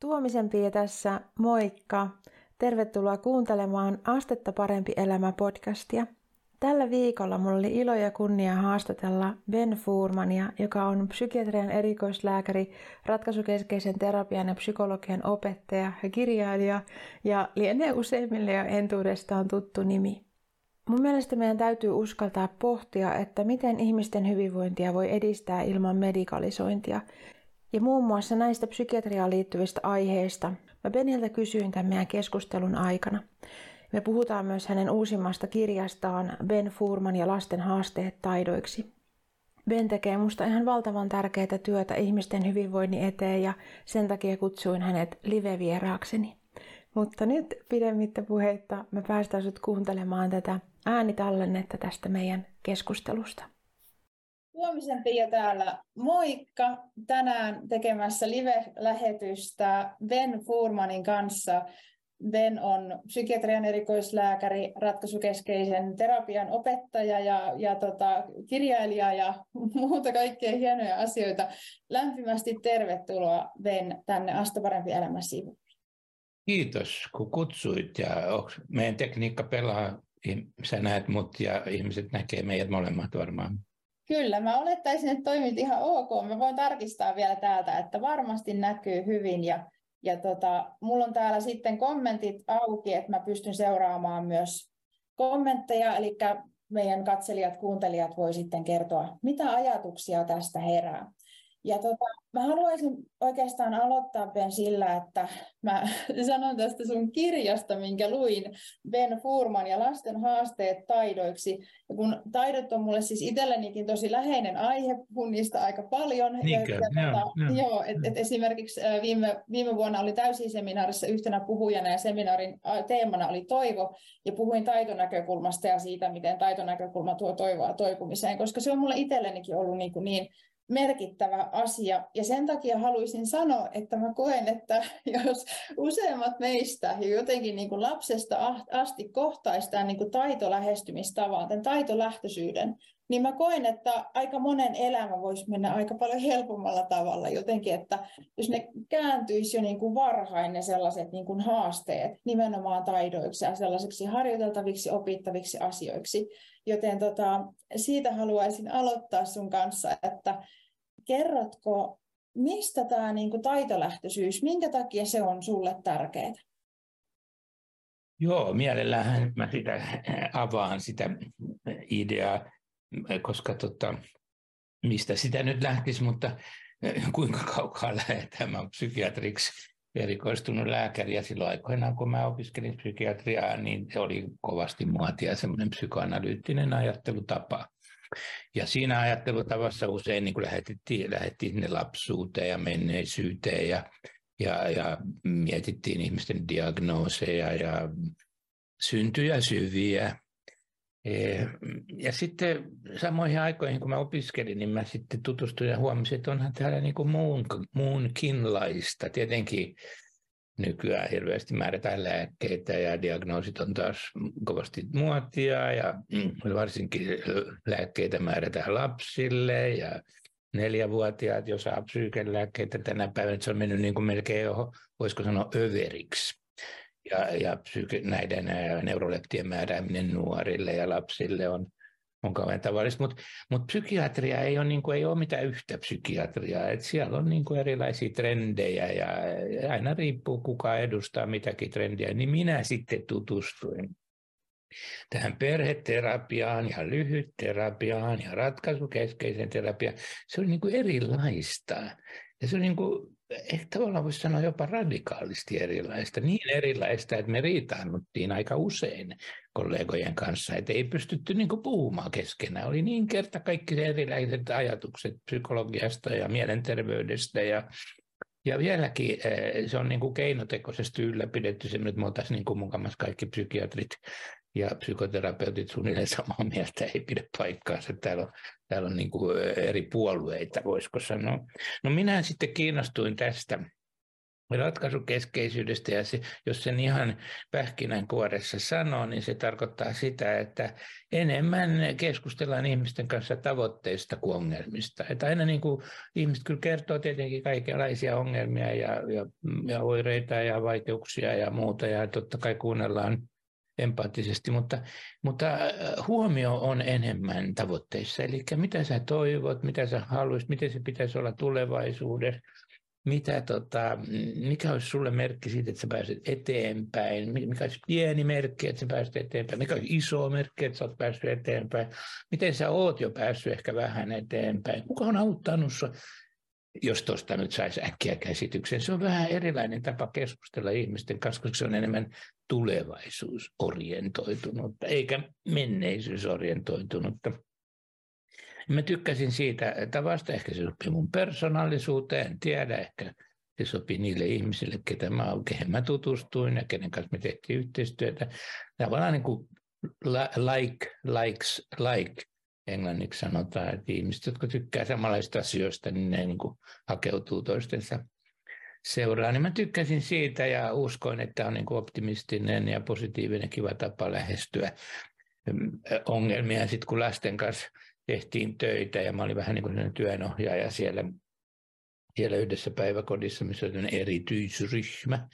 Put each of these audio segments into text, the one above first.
Tuomisen Pia tässä, moikka! Tervetuloa kuuntelemaan Astetta parempi elämä podcastia. Tällä viikolla mulla oli ilo ja kunnia haastatella Ben Furmania, joka on psykiatrian erikoislääkäri, ratkaisukeskeisen terapian ja psykologian opettaja ja kirjailija ja lienee useimmille jo entuudestaan tuttu nimi. Mun mielestä meidän täytyy uskaltaa pohtia, että miten ihmisten hyvinvointia voi edistää ilman medikalisointia ja muun muassa näistä psykiatriaan liittyvistä aiheista mä Beniltä kysyin tämän meidän keskustelun aikana. Me puhutaan myös hänen uusimmasta kirjastaan Ben Furman ja lasten haasteet taidoiksi. Ben tekee musta ihan valtavan tärkeää työtä ihmisten hyvinvoinnin eteen ja sen takia kutsuin hänet live-vieraakseni. Mutta nyt pidemmittä puheitta me päästään sut kuuntelemaan tätä äänitallennetta tästä meidän keskustelusta. Huomisen Pia täällä. Moikka! Tänään tekemässä live-lähetystä Ben Furmanin kanssa. Ben on psykiatrian erikoislääkäri, ratkaisukeskeisen terapian opettaja ja, ja tota, kirjailija ja muuta kaikkea hienoja asioita. Lämpimästi tervetuloa Ben tänne Asta parempi elämä. Kiitos kun kutsuit ja meidän tekniikka pelaa, sä näet mut ja ihmiset näkee meidät molemmat varmaan. Kyllä, mä olettaisin, että toimit ihan ok. Mä voin tarkistaa vielä täältä, että varmasti näkyy hyvin. Ja, ja tota, mulla on täällä sitten kommentit auki, että mä pystyn seuraamaan myös kommentteja. Eli meidän katselijat, kuuntelijat voi sitten kertoa, mitä ajatuksia tästä herää. Ja tota, mä haluaisin oikeastaan aloittaa Ben sillä, että mä sanon tästä sun kirjasta, minkä luin, Ben Furman ja lasten haasteet taidoiksi. Ja kun taidot on mulle siis itsellenikin tosi läheinen aihe, puhun niistä aika paljon. Niinkö? Ja, ja, tota, joo, joo et, et esimerkiksi viime, viime vuonna oli täysiseminaarissa yhtenä puhujana ja seminaarin teemana oli toivo. Ja puhuin taitonäkökulmasta ja siitä, miten taitonäkökulma tuo toivoa toipumiseen, koska se on mulle itsellenikin ollut niin, kuin niin merkittävä asia. Ja sen takia haluaisin sanoa, että mä koen, että jos useimmat meistä jo jotenkin niin kuin lapsesta asti kohtaistaan niin kuin taitolähestymistavan, tämän taitolähtöisyyden, niin mä koen, että aika monen elämä voisi mennä aika paljon helpommalla tavalla jotenkin, että jos ne kääntyisi jo niin kuin varhain ne sellaiset niin kuin haasteet nimenomaan taidoiksi ja sellaiseksi harjoiteltaviksi, opittaviksi asioiksi. Joten tota, siitä haluaisin aloittaa sun kanssa, että kerrotko, mistä tämä niin kuin taitolähtöisyys, minkä takia se on sulle tärkeää? Joo, mielellähän mä sitä avaan sitä ideaa koska tota, mistä sitä nyt lähtisi, mutta kuinka kaukaa lähdetään. Mä olen psykiatriksi erikoistunut lääkäri ja silloin aikoinaan, kun mä opiskelin psykiatriaa, niin se oli kovasti muotia semmoinen psykoanalyyttinen ajattelutapa. Ja siinä ajattelutavassa usein niin lähdettiin, lähdettiin sinne lapsuuteen ja menneisyyteen ja, ja, ja mietittiin ihmisten diagnooseja ja syntyjä syviä ja sitten samoihin aikoihin, kun mä opiskelin, niin mä sitten tutustuin ja huomasin, että onhan täällä niin kuin muun, muunkinlaista. Tietenkin nykyään hirveästi määrätään lääkkeitä ja diagnoosit on taas kovasti muotia ja varsinkin lääkkeitä määrätään lapsille ja neljävuotiaat jo saa psyykelääkkeitä tänä päivänä. Se on mennyt niin kuin melkein voisiko sanoa, överiksi ja, ja psyki, näiden neuroleptien määrääminen nuorille ja lapsille on, on kauhean tavallista, mutta mut psykiatria ei ole, niin kuin, ei ole mitään yhtä psykiatriaa, Et siellä on niin kuin erilaisia trendejä ja aina riippuu kuka edustaa mitäkin trendiä, niin minä sitten tutustuin tähän perheterapiaan ja lyhytterapiaan ja ratkaisukeskeisen terapiaan. Se oli niin kuin erilaista. Ja se on niin kuin, ehkä tavallaan voisi sanoa jopa radikaalisti erilaista. Niin erilaista, että me riitaannuttiin aika usein kollegojen kanssa, että ei pystytty niin puhumaan keskenään. Oli niin kerta kaikki erilaiset ajatukset psykologiasta ja mielenterveydestä ja ja vieläkin eh, se on niin kuin keinotekoisesti ylläpidetty se, että me oltaisiin niin kuin kaikki psykiatrit ja psykoterapeutit suunnilleen samaa mieltä ei pidä paikkaansa. Täällä on, täällä on niin kuin eri puolueita, voisiko sanoa. No minä sitten kiinnostuin tästä ratkaisukeskeisyydestä ja se, jos sen ihan pähkinänkuoressa sanoo, niin se tarkoittaa sitä, että enemmän keskustellaan ihmisten kanssa tavoitteista kuin ongelmista. Että aina niin kuin ihmiset kyllä kertoo tietenkin kaikenlaisia ongelmia ja, ja, ja oireita ja vaikeuksia ja muuta ja totta kai kuunnellaan empaattisesti, mutta, mutta äh, huomio on enemmän tavoitteissa. Eli mitä sä toivot, mitä sä haluaisit, miten se pitäisi olla tulevaisuudessa, mitä, tota, mikä olisi sulle merkki siitä, että sä pääset eteenpäin? Mikä olisi pieni merkki, että sä pääset eteenpäin? Mikä olisi iso merkki, että sä oot päässyt eteenpäin? Miten sä oot jo päässyt ehkä vähän eteenpäin? Kuka on auttanut sua? Jos tuosta nyt saisi äkkiä käsityksen. Se on vähän erilainen tapa keskustella ihmisten kanssa, koska se on enemmän tulevaisuusorientoitunutta, eikä menneisyysorientoitunutta. Mä tykkäsin siitä tavasta, ehkä se sopii mun persoonallisuuteen, en tiedä, ehkä se sopii niille ihmisille, ketä mä, kehen mä tutustuin ja kenen kanssa me tehtiin yhteistyötä. Tavallaan niin kuin like, likes, like englanniksi sanotaan, että ihmiset, jotka tykkää samanlaista asioista, niin ne niin kuin hakeutuu toistensa seuraan. Niin mä tykkäsin siitä ja uskoin, että on niin kuin optimistinen ja positiivinen kiva tapa lähestyä mm, ongelmia. Sitten kun lasten kanssa tehtiin töitä ja mä olin vähän niin kuin työnohjaaja siellä, siellä yhdessä päiväkodissa, missä oli erityisryhmä,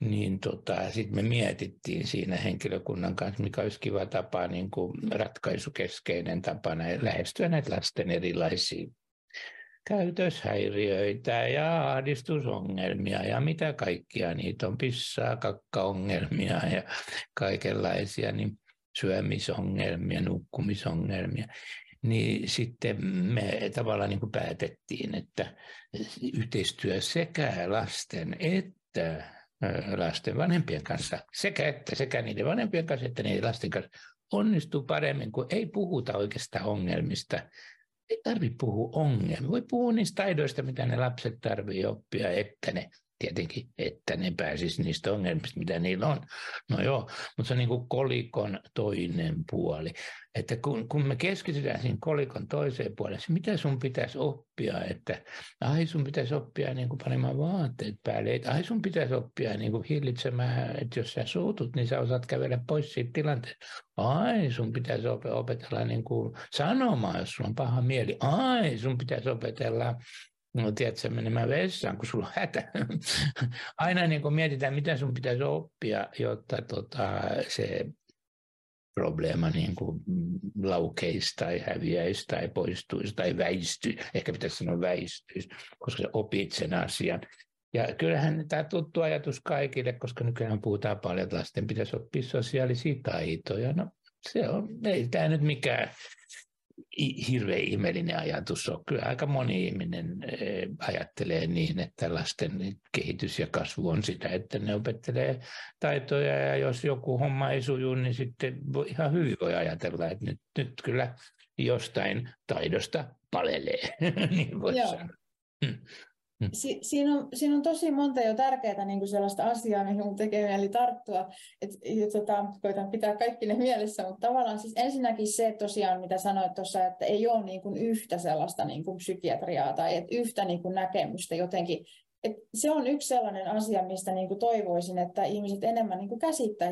niin tota, sitten me mietittiin siinä henkilökunnan kanssa, mikä olisi kiva tapa, niin kuin ratkaisukeskeinen tapa lähestyä näitä lasten erilaisia käytöshäiriöitä ja ahdistusongelmia ja mitä kaikkia niitä on, pissaa, kakkaongelmia ja kaikenlaisia, niin syömisongelmia, nukkumisongelmia. Niin sitten me tavallaan niin kuin päätettiin, että yhteistyö sekä lasten että lasten vanhempien kanssa, sekä että sekä niiden vanhempien kanssa että niiden lasten kanssa onnistuu paremmin, kun ei puhuta oikeastaan ongelmista. Ei tarvitse puhua ongelmista. Voi puhua niistä taidoista, mitä ne lapset tarvitsevat oppia, että ne tietenkin, että ne pääsis niistä ongelmista, mitä niillä on. No joo, mutta se on niin kuin kolikon toinen puoli. Että kun, kun me keskitytään siinä kolikon toiseen puoleen, mitä sun pitäisi oppia, että ai sun pitäisi oppia niin kuin panemaan vaatteet päälle, että ai sun pitäisi oppia niin kuin hillitsemään, että jos sä suutut, niin sä osaat kävellä pois siitä tilanteesta. Ai sun pitäisi opetella niin kuin sanomaan, jos sulla on paha mieli. Ai sun pitäisi opetella no tiedätkö, menemään vessaan, kun sulla on hätä. Aina niin kun mietitään, mitä sun pitäisi oppia, jotta tota, se probleema niin kuin laukeisi tai häviäisi tai poistuisi tai väistyisi. Ehkä pitäisi sanoa väistyisi, koska sä opit sen asian. Ja kyllähän tämä tuttu ajatus kaikille, koska nykyään puhutaan paljon, että lasten pitäisi oppia sosiaalisia taitoja. No se on, ei tämä nyt mikään hirveän ihmeellinen ajatus on. Kyllä aika moni ihminen eh, ajattelee niin, että lasten kehitys ja kasvu on sitä, että ne opettelee taitoja ja jos joku homma ei suju, niin sitten ihan hyvin voi ajatella, että nyt, nyt kyllä jostain taidosta palelee, niin voi sanoa. Hmm. Si- siinä, on, siinä on tosi monta jo tärkeää niin kuin sellaista asiaa, mihin mun tekee mieli tarttua. Et, ja, tota, koitan pitää kaikki ne mielessä, mutta tavallaan siis ensinnäkin se tosiaan, mitä sanoit tuossa, että ei ole niin kuin yhtä sellaista niin kuin psykiatriaa tai et yhtä niin kuin näkemystä jotenkin. Et se on yksi sellainen asia, mistä niin kuin toivoisin, että ihmiset enemmän niin kuin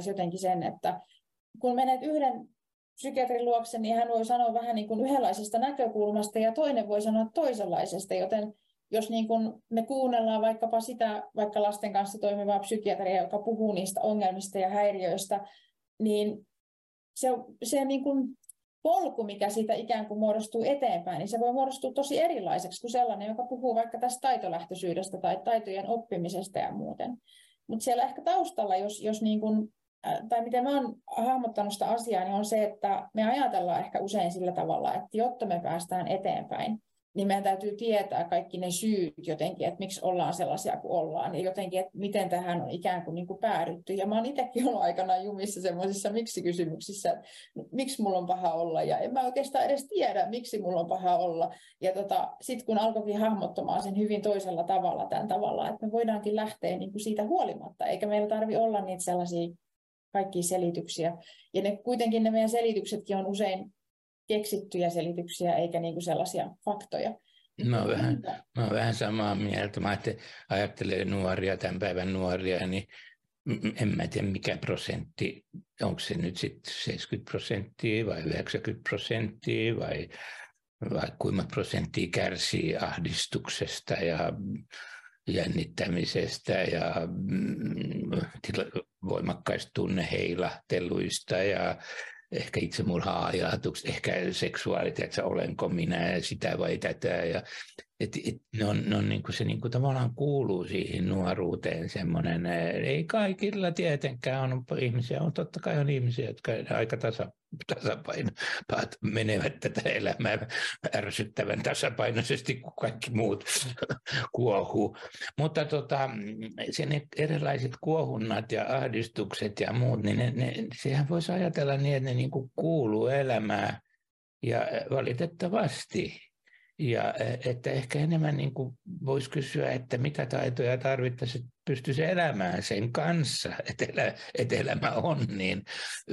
jotenkin sen, että kun menet yhden psykiatrin luokse, niin hän voi sanoa vähän niin kuin yhdenlaisesta näkökulmasta ja toinen voi sanoa toisenlaisesta, joten jos niin kun me kuunnellaan vaikkapa sitä vaikka lasten kanssa toimivaa psykiatria, joka puhuu niistä ongelmista ja häiriöistä, niin se, se niin kun polku, mikä siitä ikään kuin muodostuu eteenpäin, niin se voi muodostua tosi erilaiseksi kuin sellainen, joka puhuu vaikka tästä taitolähtöisyydestä tai taitojen oppimisesta ja muuten. Mutta siellä ehkä taustalla, jos, jos niin kun, tai miten mä oon hahmottanut sitä asiaa, niin on se, että me ajatellaan ehkä usein sillä tavalla, että jotta me päästään eteenpäin, niin meidän täytyy tietää kaikki ne syyt jotenkin, että miksi ollaan sellaisia kuin ollaan, ja jotenkin, että miten tähän on ikään kuin, niin kuin päädytty. Ja mä oon itsekin ollut aikanaan jumissa semmoisissa miksi-kysymyksissä, että miksi mulla on paha olla, ja en mä oikeastaan edes tiedä, miksi mulla on paha olla. Ja tota, sitten kun alkoikin hahmottamaan sen hyvin toisella tavalla, tämän tavalla, että me voidaankin lähteä niin kuin siitä huolimatta, eikä meillä tarvi olla niitä sellaisia kaikkia selityksiä. Ja ne, kuitenkin ne meidän selityksetkin on usein keksittyjä selityksiä eikä niin kuin sellaisia faktoja. Mä oon, vähän, mä oon vähän samaa mieltä. Mä ajattelen nuoria, tämän päivän nuoria, niin en mä tiedä mikä prosentti, onko se nyt sitten 70 prosenttia vai 90 prosenttia vai, vai kuinka prosenttia kärsii ahdistuksesta ja jännittämisestä ja mm, voimakkaista tunneheilahteluista ja ehkä itsemurha-ajatukset, ehkä seksuaalit, että olenko minä sitä vai tätä. Ja, et, et, ne on, ne on niin kuin se niin kuin tavallaan kuuluu siihen nuoruuteen semmoinen, ei kaikilla tietenkään on ihmisiä, on totta kai on ihmisiä, jotka aika tasa, tasapainopaat menevät tätä elämää ärsyttävän tasapainoisesti, kun kaikki muut kuohuu. Mutta tota, sen erilaiset kuohunnat ja ahdistukset ja muut, niin ne, ne, sehän voisi ajatella niin, että ne niin kuin kuuluu elämään ja valitettavasti ja e, että ehkä enemmän niin kuin voisi kysyä, että mitä taitoja tarvittaisiin, että pystyisi elämään sen kanssa, että, elä, että elämä on niin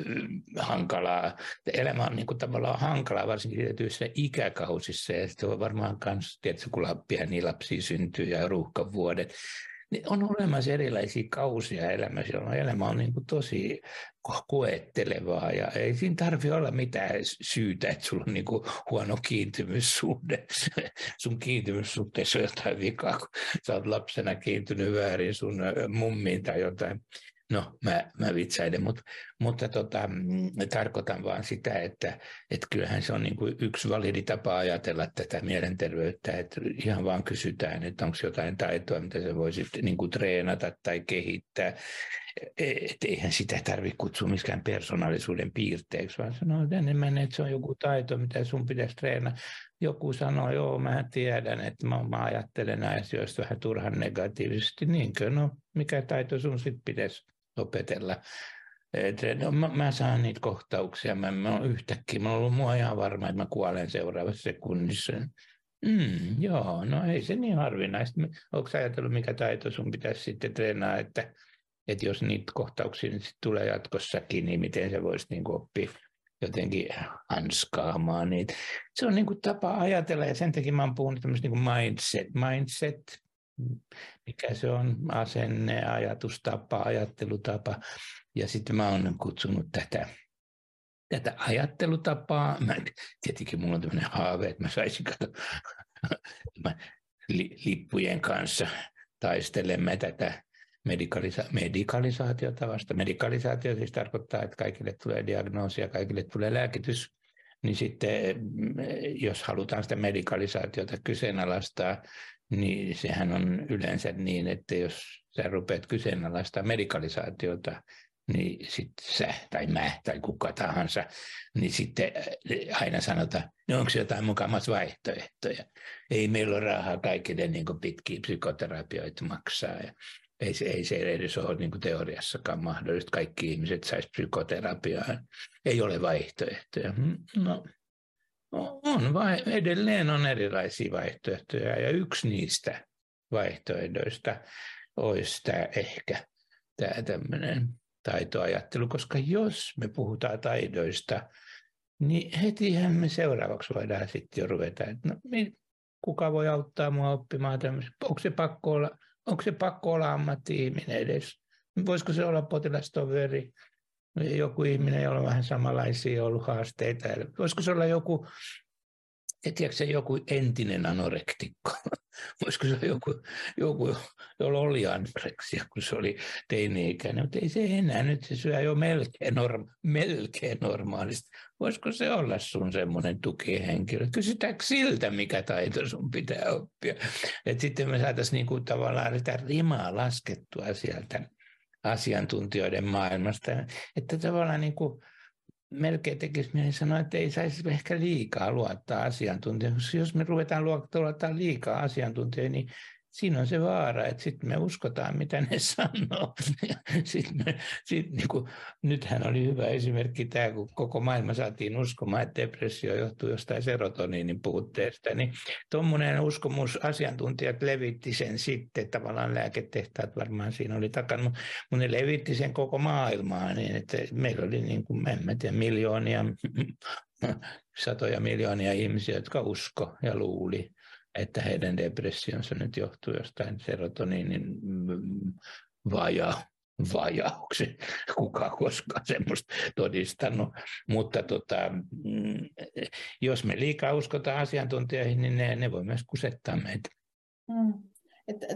mm, hankalaa. Elämä on niin kuin tavallaan hankalaa, varsinkin tietyissä ikäkausissa. Ja sitten on varmaan myös, tietysti kun pieniä lapsia syntyy ja ruuhkavuodet, niin on olemassa erilaisia kausia elämässä, jolloin elämä on niin kuin tosi koettelevaa ja ei siinä tarvi olla mitään syytä, että sulla on niin kuin huono kiintymyssuhde. Sun kiintymyssuhteessa on jotain vikaa, kun sä oot lapsena kiintynyt väärin sun mummiin tai jotain. No, mä, mä vitsailen, mutta, mutta tota, mm, tarkoitan vaan sitä, että, että kyllähän se on niin kuin yksi validi tapa ajatella tätä mielenterveyttä, että ihan vaan kysytään, että onko jotain taitoa, mitä se voisi niin kuin treenata tai kehittää. Että eihän sitä tarvitse kutsua miskään persoonallisuuden piirteeksi, vaan sanoa enemmän, että se on joku taito, mitä sun pitäisi treenata. Joku sanoo, joo, mä tiedän, että mä, mä ajattelen asioista vähän turhan negatiivisesti. Niinkö? No, mikä taito sun sitten pitäisi opetella. Et, no, mä, mä, saan niitä kohtauksia, mä, mä olen yhtäkkiä, mä olen ollut mua ihan varma, että mä kuolen seuraavassa sekunnissa. Mm, joo, no ei se niin harvinaista. Onko ajatellut, mikä taito sun pitäisi sitten treenaa, että, että jos niitä kohtauksia nyt tulee jatkossakin, niin miten se voisi niin oppia jotenkin hanskaamaan niitä. Se on niin kuin tapa ajatella ja sen takia mä oon puhunut tämmöistä niin mindset. Mindset mikä se on, asenne, ajatustapa, ajattelutapa. Ja sitten mä oon kutsunut tätä, tätä ajattelutapaa, mä, tietenkin mulla on tämmöinen haave, että mä saisin kato, li, lippujen kanssa taistelemme tätä medikalisa- medikalisaatiota vasta. Medikalisaatio siis tarkoittaa, että kaikille tulee diagnoosi ja kaikille tulee lääkitys. Niin sitten, jos halutaan sitä medikalisaatiota kyseenalaistaa, niin sehän on yleensä niin, että jos sä rupeat kyseenalaistamaan medikalisaatiota, niin sitten sä tai mä tai kuka tahansa, niin sitten äh, aina sanotaan, no onko jotain mukamassa vaihtoehtoja. Ei meillä ole rahaa kaikille niin pitkiä psykoterapioita maksaa. Ja ei se, ei se edes ole niin kuin teoriassakaan mahdollista. Kaikki ihmiset saisi psykoterapiaa. Ei ole vaihtoehtoja. Mm, no, on, vai, edelleen on erilaisia vaihtoehtoja ja yksi niistä vaihtoehdoista olisi tämä ehkä tämä tämmöinen taitoajattelu, koska jos me puhutaan taidoista, niin hetihän me seuraavaksi voidaan sitten jo ruveta, että no, kuka voi auttaa mua oppimaan tämmöistä, onko se pakko olla, onko se pakko olla ammatti-ihminen edes, voisiko se olla potilastoveri, joku ihminen, jolla on vähän samanlaisia ollut haasteita. Voisiko se olla joku, tiedätkö, joku entinen anorektikko? Voisiko se olla joku, joku jolla oli anoreksia, kun se oli teini-ikäinen, mutta ei se enää, nyt se syö jo melkein, norma- melkein normaalisti. Voisiko se olla sun semmoinen tukihenkilö? Kysytäänkö siltä, mikä taito sun pitää oppia? Et sitten me saataisiin niinku tavallaan sitä rimaa laskettua sieltä asiantuntijoiden maailmasta. Että tavallaan niin kuin melkein tekisi mieli sanoa, että ei saisi ehkä liikaa luottaa asiantuntijoihin. Jos me ruvetaan luottaa liikaa asiantuntijoihin, niin siinä on se vaara, että sitten me uskotaan, mitä ne sanoo. sit me, sit niin kuin, nythän oli hyvä esimerkki tämä, kun koko maailma saatiin uskomaan, että depressio johtuu jostain serotoniinin puutteesta. Niin tuommoinen uskomus, asiantuntijat levitti sen sitten, tavallaan lääketehtaat varmaan siinä oli takana, mutta ne levitti sen koko maailmaan, niin että meillä oli niin kuin, en mä tiedä, miljoonia, satoja miljoonia ihmisiä, jotka usko ja luuli että heidän depressionsa nyt johtuu jostain serotoniinin vaja, vajauksi. Kuka koskaan semmoista todistanut. Mutta tota, mm, jos me liikaa uskotaan asiantuntijoihin, niin ne, ne voi myös kusettaa meitä. Mm.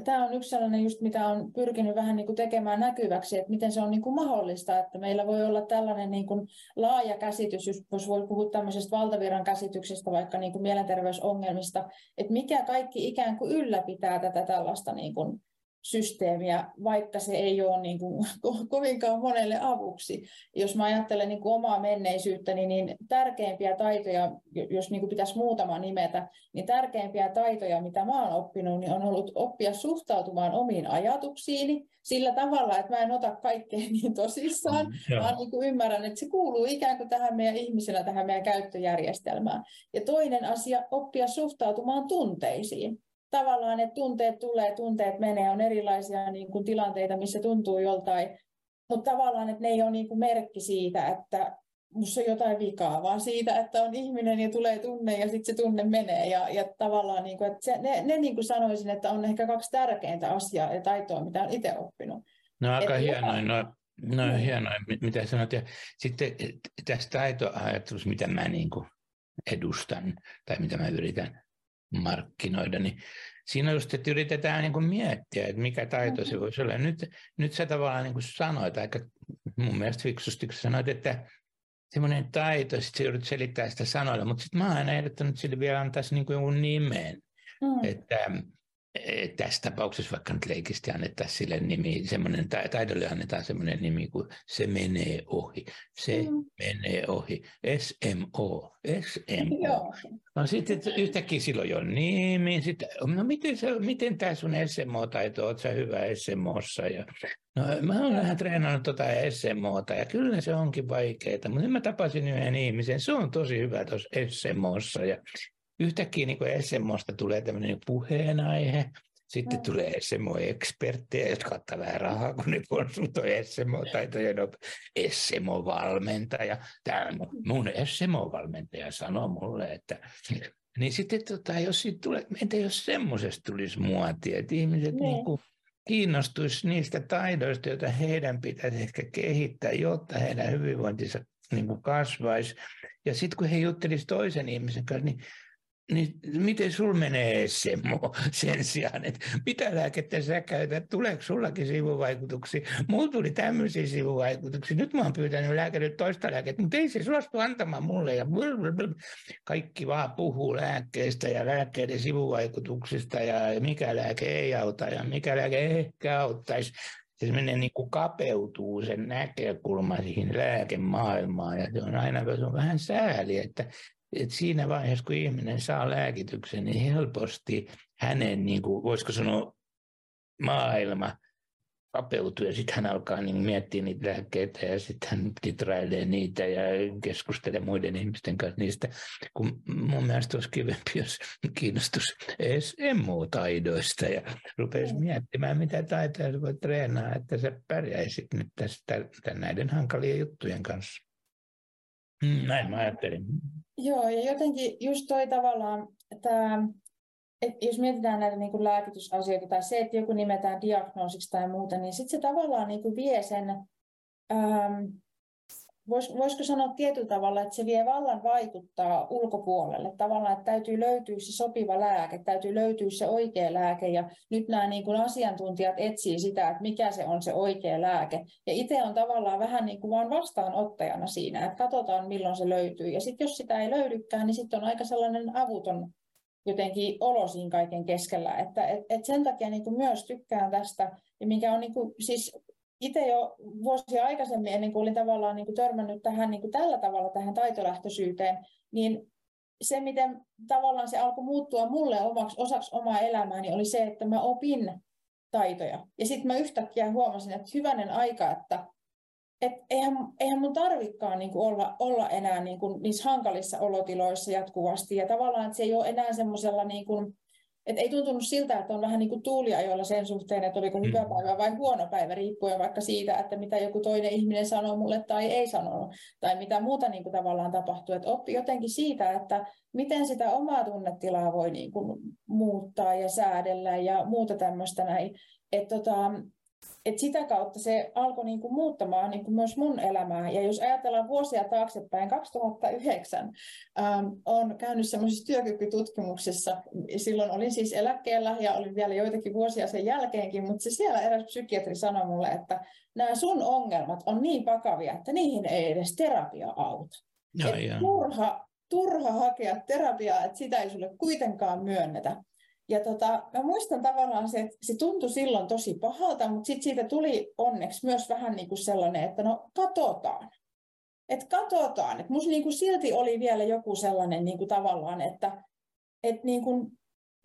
Tämä on yksi sellainen, just mitä on pyrkinyt vähän niin kuin tekemään näkyväksi, että miten se on niin kuin mahdollista, että meillä voi olla tällainen niin kuin laaja käsitys, jos voi puhua tämmöisestä valtaviran käsityksestä, vaikka niin kuin mielenterveysongelmista, että mikä kaikki ikään kuin ylläpitää tätä tällaista niin kuin systeemiä, vaikka se ei ole niin kuin, kovinkaan monelle avuksi. Jos mä ajattelen niin kuin omaa menneisyyttäni, niin tärkeimpiä taitoja, jos niin kuin pitäisi muutama nimetä, niin tärkeimpiä taitoja, mitä mä olen oppinut, niin on ollut oppia suhtautumaan omiin ajatuksiini sillä tavalla, että mä en ota kaikkea niin tosissaan, mm, vaan niin kuin ymmärrän, että se kuuluu ikään kuin tähän meidän ihmisenä, tähän meidän käyttöjärjestelmään. Ja toinen asia, oppia suhtautumaan tunteisiin tavallaan ne tunteet tulee, tunteet menee, on erilaisia niin kuin tilanteita, missä tuntuu joltain, mutta tavallaan, että ne ei ole niin kuin merkki siitä, että minussa on jotain vikaa, vaan siitä, että on ihminen ja tulee tunne ja sitten se tunne menee. Ja, ja tavallaan, niin kuin, että se, ne, ne niin kuin sanoisin, että on ehkä kaksi tärkeintä asiaa ja taitoa, mitä olen itse oppinut. No aika hienoa, no, no mm. hienoa, mitä sanot. Ja sitten tästä taitoajattelusta, mitä mä niin kuin edustan tai mitä mä yritän markkinoida, niin siinä just, että yritetään niin kuin miettiä, että mikä taito se voisi olla. Nyt, nyt sä tavallaan niin kuin sanoit aika mun mielestä fiksusti, kun sanoit, että semmoinen taito, sitten sä joudut selittää sitä sanoilla, mutta sitten mä oon aina ehdottanut sille vielä antaisi niin kuin jonkun nimen. Mm. Että tässä tapauksessa vaikka nyt leikisti annettaisiin sille nimi, semmoinen, taidolle annetaan semmoinen nimi kuin se menee ohi, se mm. menee ohi, SMO, SMO. No sitten yhtäkkiä silloin jo nimi, sitten, no miten, se, miten tämä sun SMO-taito, oot sä hyvä SMOssa? Ja, no mä oon vähän treenannut tota SMOta ja kyllä se onkin vaikeaa, mutta mä tapasin yhden ihmisen, se on tosi hyvä tuossa SMOssa ja yhtäkkiä niin SMOsta tulee tämmöinen puheenaihe, sitten mm. tulee SMO-eksperttejä, jotka ottaa vähän rahaa, kun ne konsultoi SMO-taitoja, no, SMO-valmentaja. Tämä mun SMO-valmentaja sanoo mulle, että niin sitten tota, jos siitä tulee, entä jos semmoisesta tulisi muotia, että ihmiset niin. Niin kuin kiinnostuisi niistä taidoista, joita heidän pitäisi ehkä kehittää, jotta heidän hyvinvointinsa niin kuin kasvaisi. Ja sitten kun he juttelisivat toisen ihmisen kanssa, niin niin miten sul menee semmo sen sijaan, että mitä lääkettä sä käytät, tuleeko sullakin sivuvaikutuksia? Mulla tuli tämmöisiä sivuvaikutuksia, nyt mä oon pyytänyt lääkärit toista lääkettä, mutta ei se suostu antamaan mulle ja kaikki vaan puhuu lääkkeistä ja lääkkeiden sivuvaikutuksista ja mikä lääke ei auta ja mikä lääke ehkä auttaisi. Se menee niin kuin kapeutuu sen näkökulma siihen lääkemaailmaan ja se on aina se on vähän sääli, että et siinä vaiheessa, kun ihminen saa lääkityksen, niin helposti hänen, niin kuin, voisiko sanoa, maailma kapeutuu ja sitten hän alkaa niin miettiä niitä lääkkeitä ja sitten hän titrailee niitä ja keskustelee muiden ihmisten kanssa niistä. Kun mun mielestä olisi kivempi, jos kiinnostus edes emu-taidoista ja rupeisi mm. miettimään, mitä taitoja sä voit treenaa, että sä pärjäisit nyt tästä, näiden hankalien juttujen kanssa. Mm, näin mä ajattelin. Joo, ja jotenkin just toi tavallaan, että että jos mietitään näitä niin kuin lääkitysasioita tai se, että joku nimetään diagnoosiksi tai muuta, niin sitten se tavallaan niin kuin vie sen ähm, vois, voisiko sanoa tietyllä tavalla, että se vie vallan vaikuttaa ulkopuolelle. Tavallaan, että täytyy löytyä se sopiva lääke, täytyy löytyä se oikea lääke. Ja nyt nämä niin kuin asiantuntijat etsii sitä, että mikä se on se oikea lääke. Ja itse on tavallaan vähän niin kuin vaan vastaanottajana siinä, että katsotaan milloin se löytyy. Ja sitten jos sitä ei löydykään, niin sitten on aika sellainen avuton jotenkin olo siinä kaiken keskellä. Että et, et sen takia niin kuin myös tykkään tästä, ja mikä on niin kuin, siis itse jo vuosia aikaisemmin, ennen kuin olin tavallaan niin kuin törmännyt tähän niin kuin tällä tavalla tähän taitolähtöisyyteen, niin se, miten tavallaan se alkoi muuttua mulle omaksi, osaksi omaa elämääni, oli se, että mä opin taitoja. Ja sitten mä yhtäkkiä huomasin, että hyvänen aika, että et eihän, eihän mun tarvikaan niin olla, olla enää niin kuin niissä hankalissa olotiloissa jatkuvasti. Ja tavallaan, että se ei ole enää semmoisella niin kuin Et ei tuntunut siltä, että on vähän niin kuin tuuliajoilla sen suhteen, että oliko hyvä mm. päivä vai huono päivä, riippuen vaikka siitä, että mitä joku toinen ihminen sanoo mulle tai ei sanonut, tai mitä muuta niin kuin tavallaan tapahtuu. Että oppi jotenkin siitä, että miten sitä omaa tunnetilaa voi niin kuin muuttaa ja säädellä ja muuta tämmöistä näin. Että tota, et sitä kautta se alkoi niin kuin muuttamaan niin kuin myös mun elämää. Ja jos ajatellaan vuosia taaksepäin, 2009 ähm, on käynyt semmoisessa työkykytutkimuksessa. Silloin olin siis eläkkeellä ja olin vielä joitakin vuosia sen jälkeenkin, mutta se siellä eräs psykiatri sanoi mulle, että nämä sun ongelmat on niin vakavia, että niihin ei edes terapia auta. No, turha, turha hakea terapiaa, että sitä ei sulle kuitenkaan myönnetä. Ja tota, mä muistan tavallaan se, että se tuntui silloin tosi pahalta, mutta sitten siitä tuli onneksi myös vähän niin kuin sellainen, että no katsotaan. Että katsotaan. Että musta niin kuin silti oli vielä joku sellainen niin kuin tavallaan, että, että niin kuin,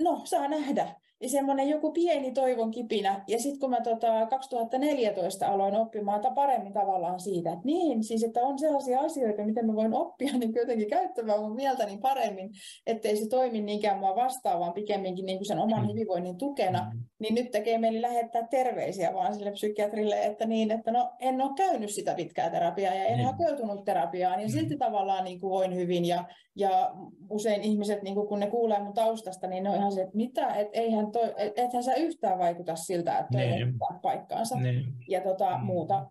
no saa nähdä semmoinen joku pieni toivon kipinä. Ja sitten kun mä tota 2014 aloin oppimaan paremmin tavallaan siitä, että niin, siis että on sellaisia asioita, miten mä voin oppia niin jotenkin käyttämään mun mieltäni paremmin, ettei se toimi niinkään mua vastaan, vaan pikemminkin niin kuin sen oman mm. hyvinvoinnin tukena, mm. niin nyt tekee mieli lähettää terveisiä vaan sille psykiatrille, että niin, että no en ole käynyt sitä pitkää terapiaa ja en mm. hakeutunut terapiaan, ja silti tavallaan niin kuin voin hyvin, ja, ja usein ihmiset, niin kuin kun ne kuulee mun taustasta, niin ne on ihan se, että mitä, että eihän toi, ethän sä yhtään vaikuta siltä, että toi niin. paikkaansa niin. ja tota, mm. muuta.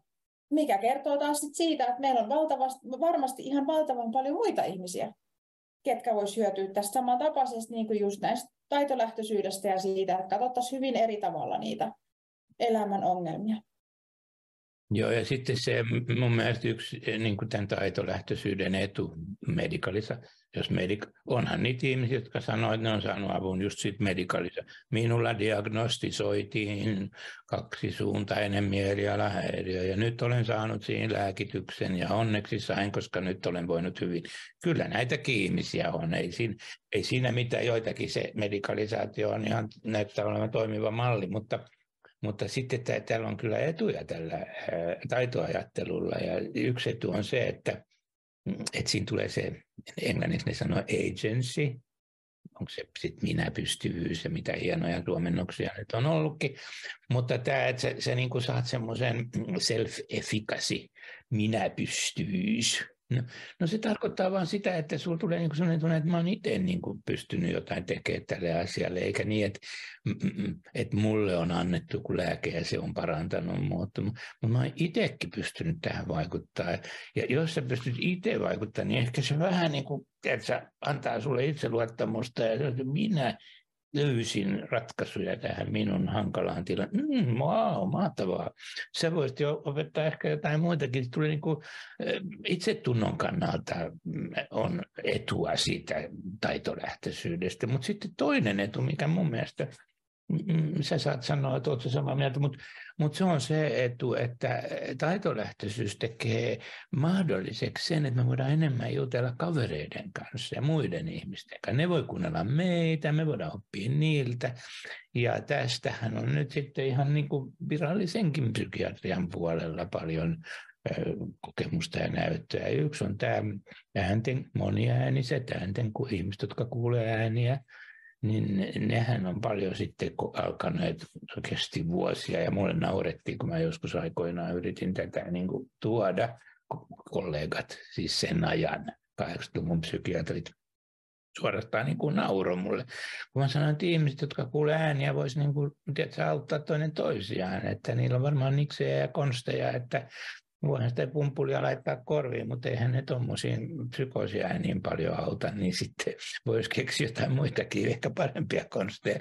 Mikä kertoo taas sit siitä, että meillä on valtavasti, varmasti ihan valtavan paljon muita ihmisiä, ketkä vois hyötyä tästä samantapaisesti niin kuin just näistä taitolähtöisyydestä ja siitä, että katsottaisiin hyvin eri tavalla niitä elämän ongelmia. Joo, ja sitten se mun mielestä yksi eh, niin kuin tämän taitolähtöisyyden etu medikalissa, jos medik, onhan niitä ihmisiä, jotka sanoo, että ne on saanut avun just siitä medikalissa. Minulla diagnostisoitiin kaksisuuntainen mielialahäiriö ja nyt olen saanut siihen lääkityksen ja onneksi sain, koska nyt olen voinut hyvin. Kyllä näitä ihmisiä on, ei siinä, ei siinä mitään, joitakin se medikalisaatio on ihan näyttää olevan toimiva malli, mutta mutta sitten täällä on kyllä etuja tällä taitoajattelulla. Ja yksi etu on se, että, että siinä tulee se, englanniksi ne sanoo agency, onko se sitten minä-pystyvyys ja mitä hienoja suomennoksia nyt on ollutkin, mutta tämä, että sä, sä niin saat semmoisen self-efficacy, minä-pystyvyys, No, no se tarkoittaa vain sitä, että sinulla tulee niin sellainen tunne, että mä olen itse niin pystynyt jotain tekemään tälle asialle, eikä niin, että, että mulle on annettu kun lääke ja se on parantanut mutta, mutta mä olen itsekin pystynyt tähän vaikuttaa. Ja jos sä pystyt itse vaikuttamaan, niin ehkä se vähän niin kuin, tiedätkö, antaa sulle itseluottamusta ja minä löysin ratkaisuja tähän minun hankalaan tilaan. Mm, wow, mahtavaa. Sä voisit jo opettaa ehkä jotain muitakin. Tuli niin kuin, itsetunnon kannalta mm, on etua siitä taitolähtöisyydestä. Mutta sitten toinen etu, mikä mun mielestä sä saat sanoa, että oletko samaa mieltä, mutta, mutta se on se etu, että taitolähtöisyys tekee mahdolliseksi sen, että me voidaan enemmän jutella kavereiden kanssa ja muiden ihmisten kanssa. Ne voi kuunnella meitä, me voidaan oppia niiltä. Ja tästähän on nyt sitten ihan niin kuin virallisenkin psykiatrian puolella paljon kokemusta ja näyttöä. Yksi on tämä äänten, moniääniset äänten, kun ihmiset, jotka kuulee ääniä, niin nehän on paljon sitten alkaneet, kesti vuosia ja mulle naurettiin, kun mä joskus aikoinaan yritin tätä niin kuin tuoda kollegat, siis sen ajan 80-luvun psykiatrit suorastaan niin kuin nauro mulle. Kun mä sanoin, että ihmiset, jotka kuulee ääniä, voisi niin kuin, tiedätkö, auttaa toinen toisiaan, että niillä on varmaan niksejä ja konsteja, että Voihan sitä pumpulia laittaa korviin, mutta eihän ne tuommoisiin psykoosia niin paljon auta, niin sitten voisi keksiä jotain muitakin, ehkä parempia konsteja.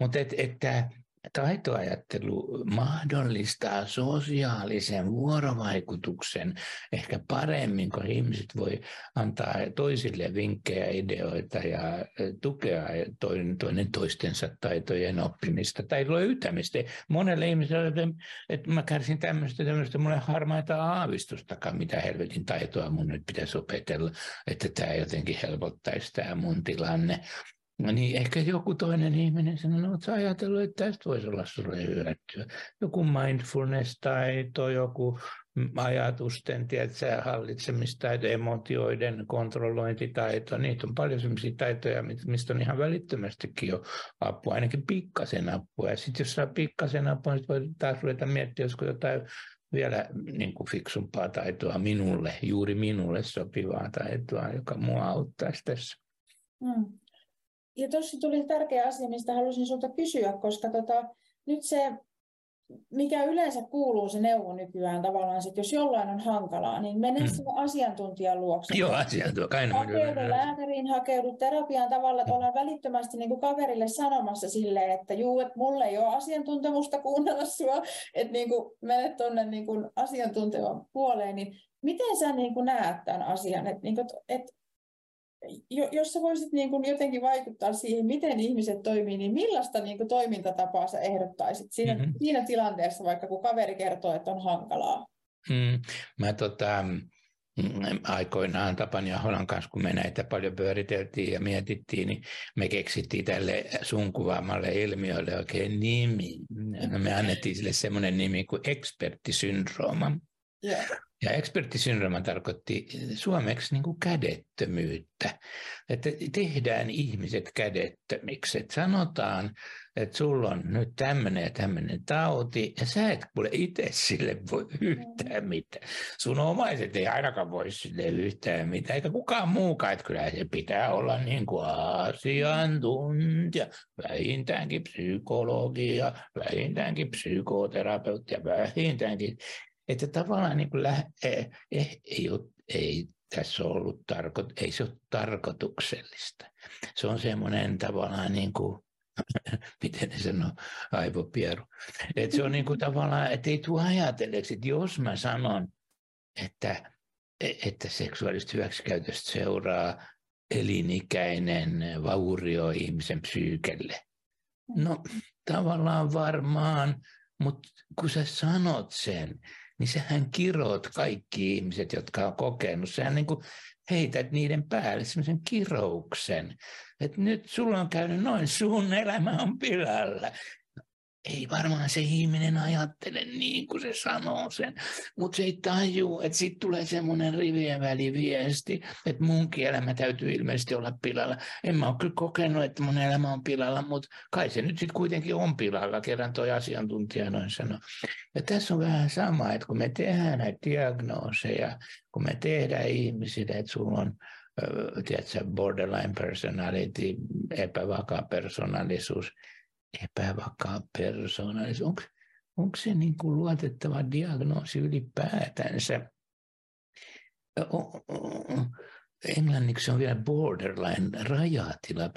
Mutta et, että taitoajattelu mahdollistaa sosiaalisen vuorovaikutuksen ehkä paremmin, kun ihmiset voi antaa toisille vinkkejä, ideoita ja tukea toinen, toinen toistensa taitojen oppimista tai löytämistä. Monelle ihmiselle, että mä kärsin tämmöistä, tämmöistä, mulle harmaita aavistustakaan, mitä helvetin taitoa mun nyt pitäisi opetella, että tämä jotenkin helpottaisi tämä mun tilanne. No niin, ehkä joku toinen ihminen sanoo, no oletko ajatellut, että tästä voisi olla sinulle hyötyä. Joku mindfulness-taito, joku ajatusten tiedätkö, hallitsemistaito, emotioiden kontrollointitaito. Niitä on paljon sellaisia taitoja, mistä on ihan välittömästikin jo apua, ainakin pikkasen apua. Ja sitten jos saa pikkasen apua, niin voi taas ruveta miettiä, olisiko jotain vielä niin kuin fiksumpaa taitoa minulle, juuri minulle sopivaa taitoa, joka mua auttaisi tässä. Mm. Ja tuossa tuli tärkeä asia, mistä halusin sinulta kysyä, koska tota, nyt se mikä yleensä kuuluu se neuvo nykyään tavallaan, että jos jollain on hankalaa, niin mene mm. sinne asiantuntijan luokse. Joo, asiantuntija. Hakeudu lääkäriin, hakeudu terapiaan tavalla, että ollaan välittömästi niin kuin kaverille sanomassa silleen, että juu, että mulle ei ole asiantuntemusta kuunnella sua, että niin kuin menet tuonne niin kuin asiantuntevan puoleen, niin miten sä niin kuin näet tämän asian, että, niin kuin, että jos sä voisit niin kuin jotenkin vaikuttaa siihen, miten ihmiset toimii, niin millaista niin kuin toimintatapaa sä ehdottaisit siinä, mm-hmm. siinä tilanteessa, vaikka kun kaveri kertoo, että on hankalaa? Mm, mä tota, mm, aikoinaan Tapan ja Holan kanssa, kun me näitä paljon pyöriteltiin ja mietittiin, niin me keksittiin tälle sun kuvaamalle ilmiölle oikein nimi. No me annettiin sille semmoinen nimi kuin eksperttisyndrooma. Yeah. Ja eksperttisyndrooma tarkoitti suomeksi niin kuin kädettömyyttä, että tehdään ihmiset kädettömiksi. Että sanotaan, että sulla on nyt tämmöinen ja tämmöinen tauti, ja sä et kuule itse sille voi yhtään mitään. Sun omaiset ei ainakaan voi sille yhtään mitään, eikä kukaan muukaan, että kyllä se pitää olla niin kuin asiantuntija, vähintäänkin psykologia, vähintäänkin psykoterapeutti ja vähintäänkin että tavallaan niin kuin lä- ei, ei, ei, ole, ei tässä ole ollut tarko- ei se ole tarkoituksellista. Se on semmoinen tavallaan niin kuin, miten ne sanoo, aivopieru. Että se on niin kuin tavallaan, että ei tule ajatelleeksi, että jos mä sanon, että, että seksuaalista hyväksikäytöstä seuraa elinikäinen vaurio ihmisen psyykelle. No tavallaan varmaan, mutta kun sä sanot sen, niin sehän kiroot kaikki ihmiset, jotka on kokenut. Sehän niin kuin heität niiden päälle sellaisen kirouksen, että nyt sulla on käynyt noin, sun elämä on pilalla ei varmaan se ihminen ajattele niin kuin se sanoo sen, mutta se ei tajuu, että sitten tulee semmoinen rivien väliviesti, että munkin elämä täytyy ilmeisesti olla pilalla. En mä ole kyllä kokenut, että mun elämä on pilalla, mutta kai se nyt sitten kuitenkin on pilalla, kerran toi asiantuntija noin sanoi. Ja tässä on vähän sama, että kun me tehdään näitä diagnooseja, kun me tehdään ihmisille, että sulla on tiedätkö, borderline personality, epävakaa persoonallisuus, epävakaa persoonallisuus. Onko, onko se niin kuin luotettava diagnoosi ylipäätänsä? Englanniksi on vielä borderline, rajatila.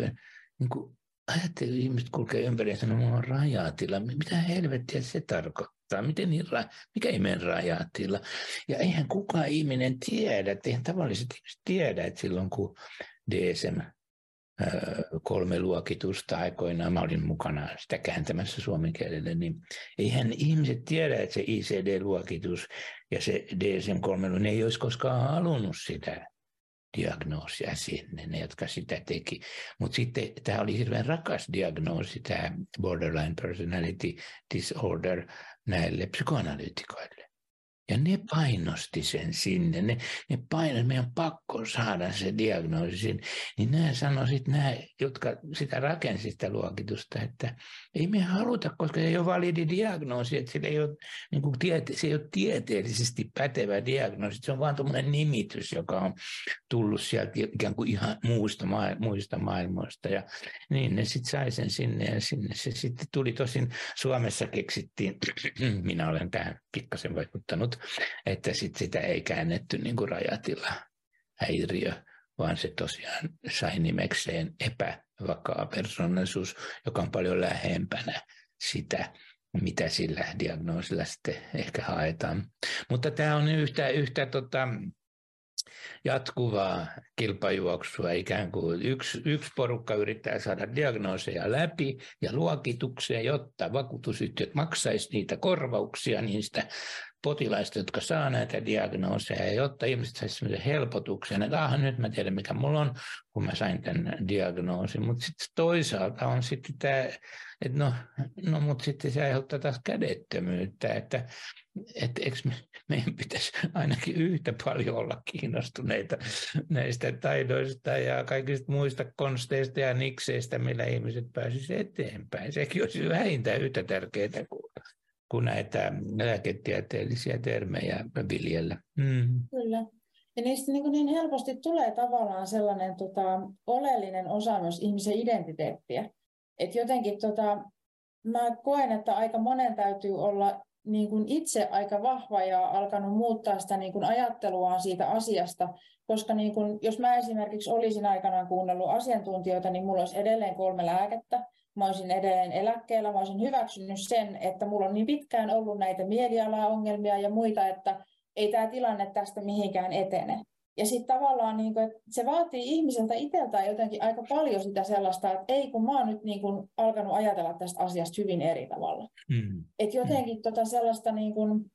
Niin kuin ajattelin, ihmiset kulkee ympäri ja sanoo, että on rajatila. Mitä helvettiä se tarkoittaa? Miten niin ra- mikä ihmeen rajatila? Ja eihän kukaan ihminen tiedä, eihän tavalliset ihmiset tiedä, että silloin kun DSM kolme luokitusta aikoinaan, mä olin mukana sitä kääntämässä suomen kielelle, niin eihän ihmiset tiedä, että se ICD-luokitus ja se DSM-3, ne ei olisi koskaan halunnut sitä diagnoosia sinne, ne jotka sitä teki. Mutta sitten tämä oli hirveän rakas diagnoosi, tämä borderline personality disorder näille psykoanalyytikoille. Ja ne painosti sen sinne, ne, ne painosti, meidän on pakko saada se diagnoosi. Niin nämä sanoisit, nämä, jotka sitä rakensi sitä luokitusta, että ei me haluta, koska se ei ole validi diagnoosi, että sillä ei ole, niin kuin tiete, se ei ole tieteellisesti pätevä diagnoosi, se on vain tuommoinen nimitys, joka on tullut sieltä ikään kuin ihan muusta, muista maailmoista. Ja niin ne sitten sai sen sinne ja sinne se sitten tuli. Tosin Suomessa keksittiin, minä olen tähän pikkasen vaikuttanut, että sit sitä ei käännetty niin kuin rajatila häiriö, vaan se tosiaan sai nimekseen epävakaa persoonallisuus, joka on paljon lähempänä sitä, mitä sillä diagnoosilla sitten ehkä haetaan. Mutta tämä on yhtä, yhtä tota, jatkuvaa kilpajuoksua, ikään kuin yksi, yksi porukka yrittää saada diagnooseja läpi ja luokituksia, jotta vakuutusyhtiöt maksaisi niitä korvauksia niistä potilaista, jotka saa näitä diagnooseja, jotta ihmiset saisivat sellaisen helpotuksen, että ah, nyt mä tiedän mikä mulla on, kun mä sain tämän diagnoosin. Mutta sitten toisaalta on sitten tämä, että no, no mutta sitten se aiheuttaa taas kädettömyyttä, että että eikö me, meidän pitäisi ainakin yhtä paljon olla kiinnostuneita näistä taidoista ja kaikista muista konsteista ja nikseistä, millä ihmiset pääsisivät eteenpäin. Sekin olisi vähintään yhtä tärkeää kuin, kuin näitä lääketieteellisiä termejä viljellä. Mm. Kyllä. Ja niistä niin, niin helposti tulee tavallaan sellainen tota, oleellinen osa myös ihmisen identiteettiä. Et jotenkin tota, mä koen, että aika monen täytyy olla niin kuin itse aika vahva ja alkanut muuttaa sitä niin kuin ajatteluaan siitä asiasta, koska niin kuin, jos mä esimerkiksi olisin aikanaan kuunnellut asiantuntijoita, niin mulla olisi edelleen kolme lääkettä, mä olisin edelleen eläkkeellä, mä olisin hyväksynyt sen, että mulla on niin pitkään ollut näitä mielialaongelmia ja muita, että ei tämä tilanne tästä mihinkään etene. Ja sitten tavallaan niin kuin, että se vaatii ihmiseltä itseltään jotenkin aika paljon sitä sellaista, että ei kun mä oon nyt niin kuin alkanut ajatella tästä asiasta hyvin eri tavalla. Mm. Että jotenkin tota sellaista niin kuin,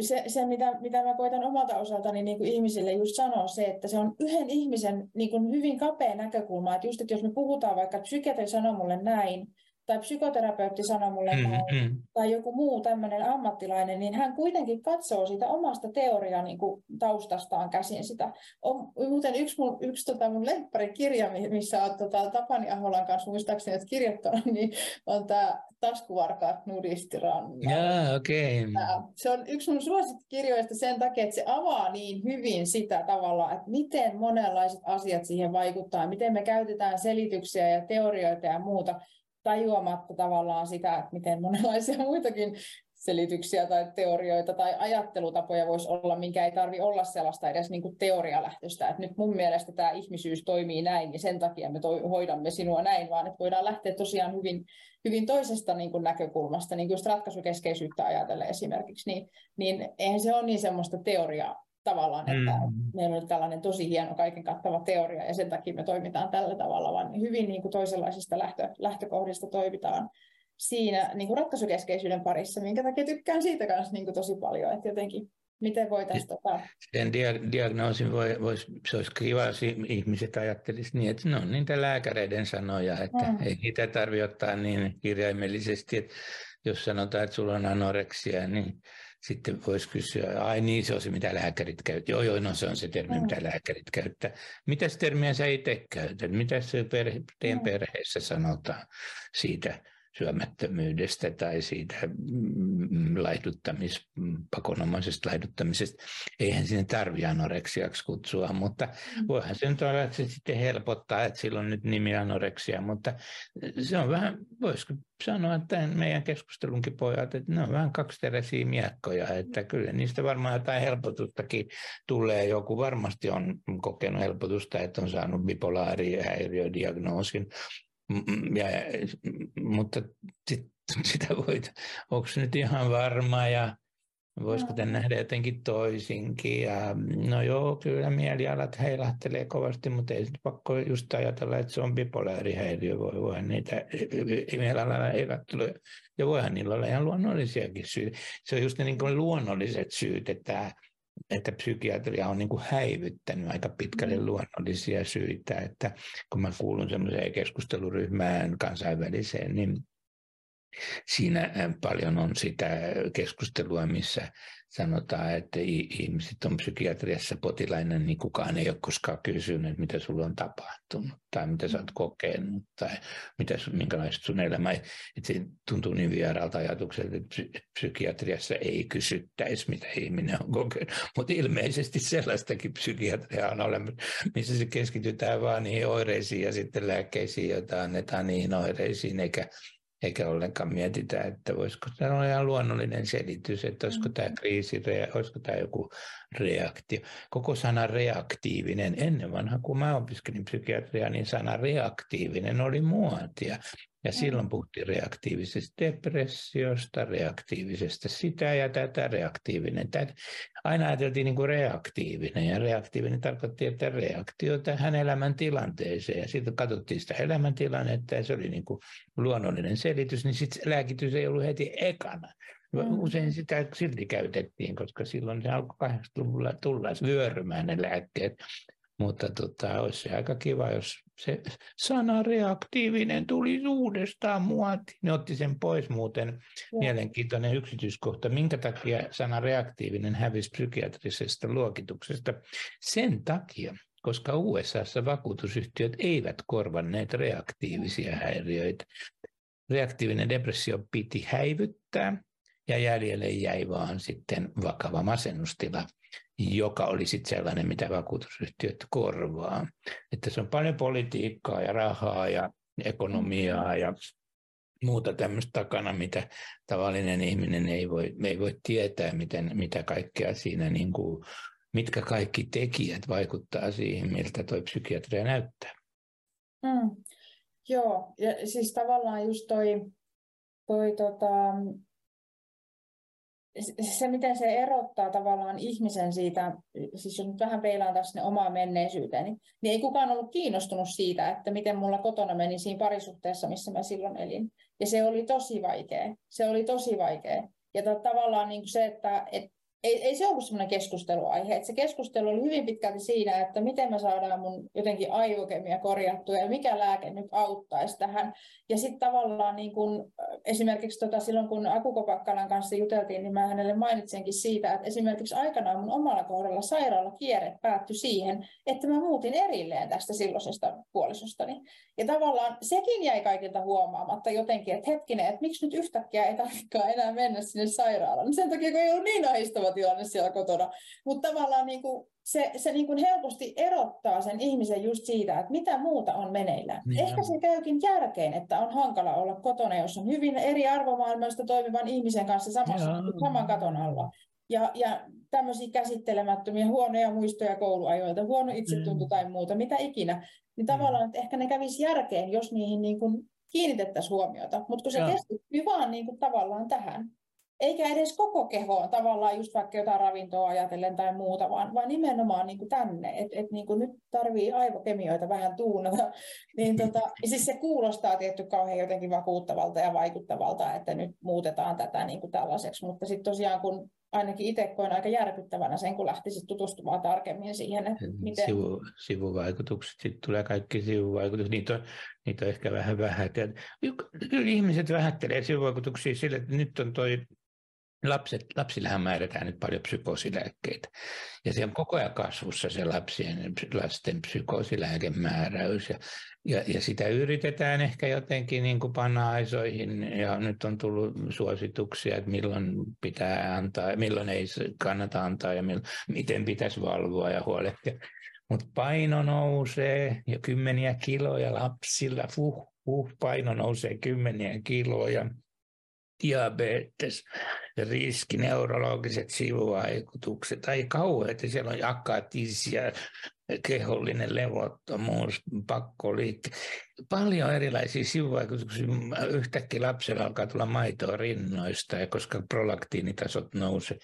se, se mitä, mitä mä koitan omalta osaltani niin kuin ihmisille just sanoa se, että se on yhden ihmisen niin kuin hyvin kapea näkökulma. Että just, että jos me puhutaan vaikka, että psykiatri sanoo mulle näin, tai psykoterapeutti sanoi mulle mm, mm. tai joku muu tämmöinen ammattilainen, niin hän kuitenkin katsoo sitä omasta teoriaa niin kuin taustastaan käsin sitä. On muuten yksi mun, yksi tota mun kirja, missä on tota, Tapani Aholan kanssa muistaakseni että kirjoittanut, niin on tämä Taskuvarkaat nudistiranna. Yeah, okay. Se on yksi mun suosikkikirjoista sen takia, että se avaa niin hyvin sitä tavalla, että miten monenlaiset asiat siihen vaikuttaa, miten me käytetään selityksiä ja teorioita ja muuta tajuamatta tavallaan sitä, että miten monenlaisia muitakin selityksiä tai teorioita tai ajattelutapoja voisi olla, minkä ei tarvi olla sellaista edes niin kuin teorialähtöistä, että nyt mun mielestä tämä ihmisyys toimii näin ja sen takia me toi, hoidamme sinua näin, vaan että voidaan lähteä tosiaan hyvin, hyvin toisesta niin kuin näkökulmasta, niin kuin ratkaisukeskeisyyttä ajatellen esimerkiksi, niin, niin eihän se ole niin semmoista teoriaa tavallaan, että mm. meillä on tällainen tosi hieno kaiken kattava teoria ja sen takia me toimitaan tällä tavalla, vaan hyvin niin kuin toisenlaisista lähtö, lähtökohdista toimitaan siinä niin kuin ratkaisukeskeisyyden parissa, minkä takia tykkään siitä kanssa niin kuin tosi paljon, että jotenkin miten voitaisiin... Tota... Sen dia- diagnoosin voi, vois, se olisi kiva, jos ihmiset ajattelisivat niin, että ne on niitä lääkäreiden sanoja, että mm. ei niitä tarvitse ottaa niin kirjaimellisesti, että jos sanotaan, että sulla on anoreksia, niin sitten voisi kysyä, ai niin, se on se, mitä lääkärit käyttävät. Joo, joo, no se on se termi, mm. mitä lääkärit käyttää. Mitä termiä sä itse käytät? Mitä se perhe, teidän mm. perheessä sanotaan siitä? Syömättömyydestä tai siitä mm, laihduttamis, pakonomaisesta laihduttamisesta. Eihän sinne tarvitse anoreksiaksi kutsua, mutta mm. voihan se nyt olla, että se sitten helpottaa, että sillä on nyt nimi anoreksia, mutta se on vähän, voisiko sanoa että meidän keskustelunkin pojat, että ne on vähän kaksiteräisiä miekkoja, että kyllä niistä varmaan jotain helpotustakin tulee. Joku varmasti on kokenut helpotusta, että on saanut bipolaarihäiriödiagnoosin, ja, mutta sit, sitä voit, onko nyt ihan varma ja voisiko tämän nähdä jotenkin toisinkin. Ja, no joo, kyllä mielialat heilahtelee kovasti, mutta ei sitten pakko just ajatella, että se on bipolaarihäiriö. Voi, voi niitä mielialan heilatteluja. Ja voihan niillä olla ihan luonnollisiakin syitä. Se on just niin kuin luonnolliset syyt, että että psykiatria on niin kuin häivyttänyt aika pitkälle mm. luonnollisia syitä, että kun mä kuulun semmoiseen keskusteluryhmään kansainväliseen, niin siinä paljon on sitä keskustelua, missä sanotaan, että ihmiset on psykiatriassa potilaina, niin kukaan ei ole koskaan kysynyt, mitä sulla on tapahtunut tai mitä sä oot kokenut tai mitä, minkälaista sun elämä. Että se tuntuu niin vieraalta ajatukselta, että psykiatriassa ei kysyttäisi, mitä ihminen on kokenut. Mutta ilmeisesti sellaistakin psykiatria on olemassa, missä se keskitytään vaan niihin oireisiin ja sitten lääkkeisiin, joita annetaan niihin oireisiin, eikä eikä ollenkaan mietitä, että voisiko tämä olla ihan luonnollinen selitys, että olisiko mm. tämä kriisi, olisiko tämä joku reaktio. Koko sana reaktiivinen, ennen vanha kun mä opiskelin psykiatriaa, niin sana reaktiivinen oli muotia. Ja silloin puhuttiin reaktiivisesta depressiosta, reaktiivisesta sitä ja tätä, reaktiivinen tätä. Aina ajateltiin niin kuin reaktiivinen ja reaktiivinen tarkoitti, että reaktio tähän elämäntilanteeseen. Ja sitten katsottiin sitä elämäntilannetta ja se oli niin kuin luonnollinen selitys, niin sitten lääkitys ei ollut heti ekana, Mm. Usein sitä silti käytettiin, koska silloin se alkoi 80-luvulla tulla vyörymään ne lääkkeet. Mutta tota, olisi se aika kiva, jos se sana reaktiivinen tuli uudestaan muotiin. Ne otti sen pois muuten. Ja. Mielenkiintoinen yksityiskohta. Minkä takia sana reaktiivinen hävisi psykiatrisesta luokituksesta? Sen takia, koska USAssa vakuutusyhtiöt eivät korvanneet reaktiivisia häiriöitä. Reaktiivinen depressio piti häivyttää ja jäljelle jäi vaan sitten vakava masennustila, joka oli sitten sellainen, mitä vakuutusyhtiöt korvaa. Että se on paljon politiikkaa ja rahaa ja ekonomiaa ja muuta tämmöistä takana, mitä tavallinen ihminen ei voi, ei voi tietää, miten, mitä kaikkea siinä, niin kuin, mitkä kaikki tekijät vaikuttaa siihen, miltä tuo psykiatria näyttää. Mm. Joo, ja siis tavallaan just toi, toi tota, se, miten se erottaa tavallaan ihmisen siitä, siis jos nyt vähän peilaan taas sinne omaan menneisyyteen, niin, niin ei kukaan ollut kiinnostunut siitä, että miten mulla kotona meni siinä parisuhteessa, missä mä silloin elin. Ja se oli tosi vaikea. Se oli tosi vaikea. Ja tavallaan niin kuin se, että, että ei, ei se ollut semmoinen keskusteluaihe. Että se keskustelu oli hyvin pitkälti siinä, että miten me saadaan mun jotenkin aivokemia korjattua ja mikä lääke nyt auttaisi tähän. Ja sitten tavallaan niin kun, esimerkiksi tota, silloin, kun Akukopakkalan kanssa juteltiin, niin mä hänelle mainitsenkin siitä, että esimerkiksi aikanaan mun omalla kohdalla sairaala kierre päättyi siihen, että mä muutin erilleen tästä silloisesta puolisostani. Ja tavallaan sekin jäi kaikilta huomaamatta jotenkin, että hetkinen, että miksi nyt yhtäkkiä ei tarvitsekaan enää mennä sinne sairaalaan. Sen takia, kun ei ollut niin ahistava tilanne siellä kotona. Mutta tavallaan niin kuin se, se niin kuin helposti erottaa sen ihmisen just siitä, että mitä muuta on meneillään. Niin Ehkä se käykin järkeen, että on hankala olla kotona, jos on hyvin eri arvomaailmasta toimivan ihmisen kanssa samassa, saman katon alla. Ja, ja tämmöisiä käsittelemättömiä huonoja muistoja kouluajoilta, huono itsetunto mm. tai muuta, mitä ikinä. Niin tavallaan, että ehkä ne kävisi järkeen, jos niihin niin kuin kiinnitettäisiin huomiota. Mutta kun se keskittyy vaan niin kuin tavallaan tähän, eikä edes koko kehoon tavallaan just vaikka jotain ravintoa ajatellen tai muuta, vaan, vaan nimenomaan niin kuin tänne, että et niin kuin nyt tarvii aivokemioita vähän tuunata, niin tota, siis se kuulostaa tietty kauhean jotenkin vakuuttavalta ja vaikuttavalta, että nyt muutetaan tätä niin kuin tällaiseksi, mutta sitten tosiaan kun ainakin itse koen aika järkyttävänä sen, kun lähtisit tutustumaan tarkemmin siihen, että miten... Sivu, sivuvaikutukset, sitten tulee kaikki sivuvaikutukset, niitä on, niitä on ehkä vähän vähätellä. Ihmiset vähättelee sivuvaikutuksia sille, että nyt on toi Lapset, lapsillähän määrätään nyt paljon psykoosilääkkeitä. Ja se on koko ajan kasvussa se lapsien, lasten psykoosilääkemääräys. Ja, ja, ja sitä yritetään ehkä jotenkin niin kuin panna aisoihin. Ja nyt on tullut suosituksia, että milloin pitää antaa, milloin ei kannata antaa ja milloin, miten pitäisi valvoa ja huolehtia. Mutta paino nousee ja kymmeniä kiloja lapsilla. Fuh, fuh, paino nousee kymmeniä kiloja diabetes, riski, neurologiset sivuvaikutukset, tai kauheat, siellä on akatisia, kehollinen levottomuus, pakkoliikki, paljon erilaisia sivuvaikutuksia. Yhtäkkiä lapsella alkaa tulla maitoa rinnoista, ja koska prolaktiinitasot nousee.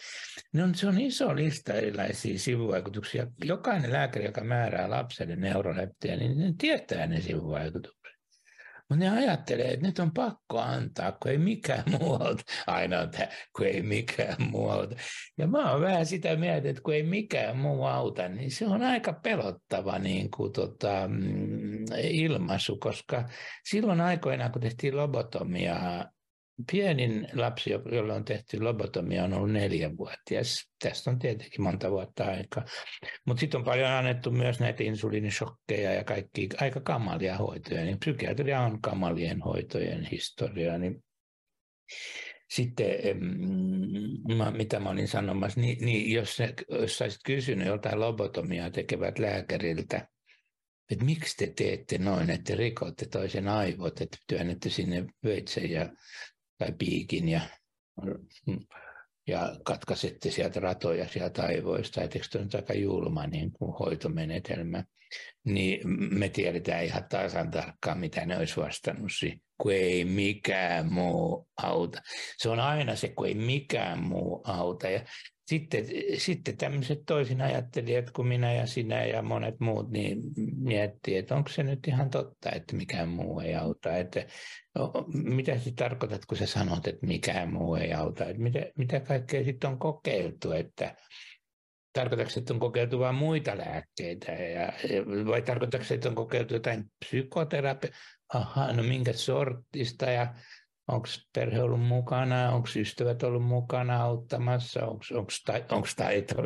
No, se on iso lista erilaisia sivuvaikutuksia. Jokainen lääkäri, joka määrää lapselle neuroleptiä, niin tietää ne sivuvaikutukset. Mutta ne ajattelee, että nyt on pakko antaa, kun ei mikään muualta. Aina on tämä, kun ei mikään muualta. Ja mä oon vähän sitä mieltä, että kun ei mikään muu auta, niin se on aika pelottava niin kuin, tota, mm, ilmaisu, koska silloin aikoinaan, kun tehtiin lobotomiaa Pienin lapsi, jolle on tehty lobotomia, on ollut neljävuotias. Tästä on tietenkin monta vuotta aikaa. Mutta sitten on paljon annettu myös näitä insuliinishokkeja ja kaikki aika kamalia hoitoja. Niin psykiatria on kamalien hoitojen historia. Niin sitten, mitä mä olin sanomassa, niin, niin jos, jos saisit kysynyt joltain lobotomiaa tekevät lääkäriltä, että miksi te teette noin, että rikotte toisen aivot, että työnnette sinne veitsen ja tai piikin ja, ja katkaisette sieltä ratoja sieltä aivoista. Etteikö tuo on aika julma niin kuin hoitomenetelmä? niin me tiedetään ihan tasan tarkkaan, mitä ne olisi vastannut siihen, kun ei mikään muu auta. Se on aina se, kun ei mikään muu auta. Ja sitten, sitten tämmöiset toisin ajattelijat kuin minä ja sinä ja monet muut, niin miettii, että onko se nyt ihan totta, että mikään muu ei auta. Että, mitä sä tarkoitat, kun sä sanot, että mikään muu ei auta? Että mitä, mitä kaikkea sitten on kokeiltu, että tarkoitatko, että on kokeiltu vain muita lääkkeitä ja, vai tarkoitatko, että on kokeiltu jotain psykoterapiaa? Aha, no minkä sortista ja onko perhe ollut mukana, onko ystävät ollut mukana auttamassa, onko taito,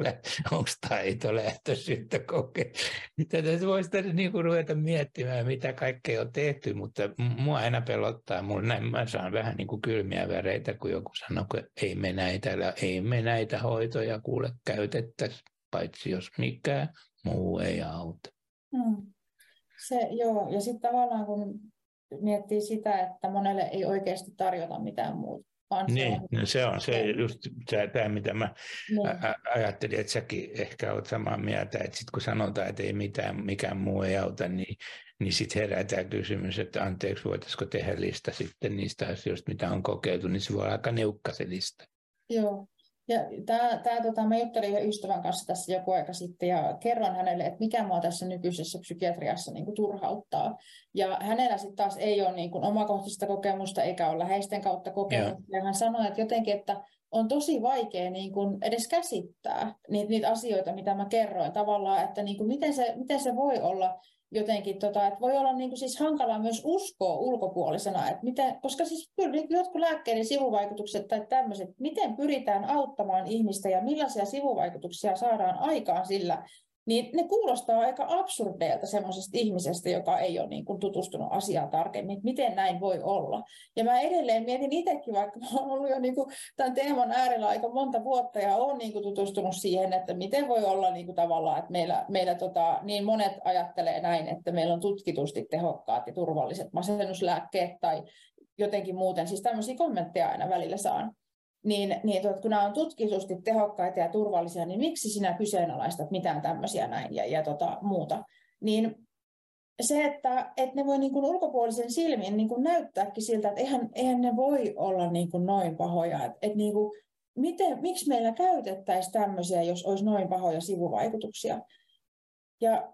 taito lähtöisyyttä kokea. Tätä voisi niin kuin ruveta miettimään, mitä kaikkea on tehty, mutta mua aina pelottaa, mulla näin mä saan vähän niin kuin kylmiä väreitä, kun joku sanoo, että ei me näitä, ei me näitä hoitoja kuule käytettäisi, paitsi jos mikään muu ei auta. Hmm. Se, joo, ja sitten tavallaan kun miettii sitä, että monelle ei oikeasti tarjota mitään muuta. Vaan niin, se on, no se on se just tämä, mitä mä niin. ajattelin, että säkin ehkä olet samaa mieltä, että sitten kun sanotaan, että ei mitään, mikään muu ei auta, niin, niin sitten herää tämä kysymys, että anteeksi, voitaisiko tehdä lista sitten niistä asioista, mitä on kokeiltu, niin se voi olla aika neukka se lista. Joo, ja tää, tää, tota, mä juttelin yhden ystävän kanssa tässä joku aika sitten ja kerron hänelle, että mikä mua tässä nykyisessä psykiatriassa niin kuin, turhauttaa. Ja hänellä sitten taas ei ole niin kuin, omakohtaista kokemusta eikä ole läheisten kautta kokemusta. Ja hän sanoi, että jotenkin, että on tosi vaikea niin kuin, edes käsittää niitä, niitä asioita, mitä mä kerroin. Tavallaan, että niin kuin, miten, se, miten se voi olla jotenkin, tota, että voi olla niin kuin siis hankalaa myös uskoa ulkopuolisena, että miten, koska siis kyllä niin jotkut lääkkeiden sivuvaikutukset tai tämmöiset, miten pyritään auttamaan ihmistä ja millaisia sivuvaikutuksia saadaan aikaan sillä, niin ne kuulostaa aika absurdeilta semmoisesta ihmisestä, joka ei ole niin kuin tutustunut asiaan tarkemmin, että miten näin voi olla. Ja mä edelleen mietin itsekin, vaikka mä olen ollut jo niin kuin tämän teeman äärellä aika monta vuotta ja olen niin kuin tutustunut siihen, että miten voi olla niin kuin tavallaan, että meillä, meillä tota, niin monet ajattelee näin, että meillä on tutkitusti tehokkaat ja turvalliset masennuslääkkeet tai jotenkin muuten. Siis tämmöisiä kommentteja aina välillä saan niin, niin tuot, kun nämä on tutkitusti tehokkaita ja turvallisia, niin miksi sinä kyseenalaistat mitään tämmöisiä näin ja, ja tota, muuta? Niin se, että, että ne voi niin kuin ulkopuolisen silmin niin kuin näyttääkin siltä, että eihän, eihän ne voi olla niin kuin noin pahoja. Että, että niin kuin, miten, miksi meillä käytettäisiin tämmöisiä, jos olisi noin pahoja sivuvaikutuksia? Ja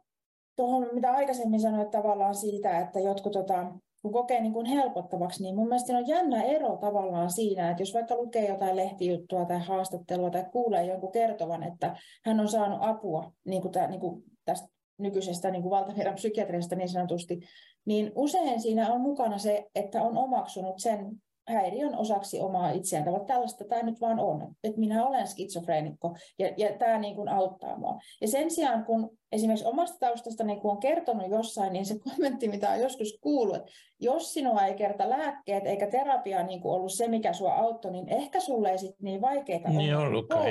tuohon, mitä aikaisemmin sanoit tavallaan siitä, että jotkut tota, kun kokee niin kuin helpottavaksi, niin mun mielestä on jännä ero tavallaan siinä, että jos vaikka lukee jotain lehtijuttua tai haastattelua tai kuulee jonkun kertovan, että hän on saanut apua niin kuin tämä, niin kuin tästä nykyisestä niin kuin valtavirran psykiatriasta niin sanotusti, niin usein siinä on mukana se, että on omaksunut sen häiriön osaksi omaa itseään. Että tällaista tämä nyt vaan on, että minä olen skitsofreenikko ja, ja tämä niin kuin auttaa mua. Ja sen sijaan, kun esimerkiksi omasta taustasta niin kun on kertonut jossain, niin se kommentti, mitä on joskus kuullut, että jos sinua ei kerta lääkkeet eikä terapia niin kuin ollut se, mikä sinua auttoi, niin ehkä sulle ei sitten niin vaikeita Niin ollutkaan,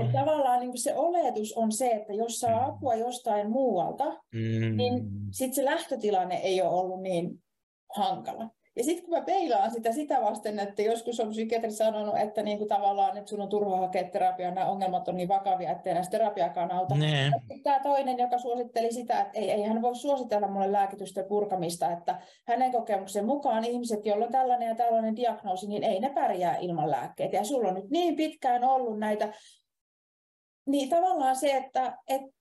että tavallaan niin se oletus on se, että jos saa mm. apua jostain muualta, mm. niin sitten se lähtötilanne ei ole ollut niin hankala. Ja sitten kun mä peilaan sitä sitä vasten, että joskus on psykiatri sanonut, että niinku tavallaan että sun on turha hakea terapiaa, nämä ongelmat on niin vakavia, ettei näistä terapiakaan auta. Tämä toinen, joka suositteli sitä, että ei, ei hän voi suositella mulle lääkitystä purkamista, että hänen kokemuksen mukaan ihmiset, joilla on tällainen ja tällainen diagnoosi, niin ei ne pärjää ilman lääkkeitä. Ja sulla on nyt niin pitkään ollut näitä niin tavallaan se, että, että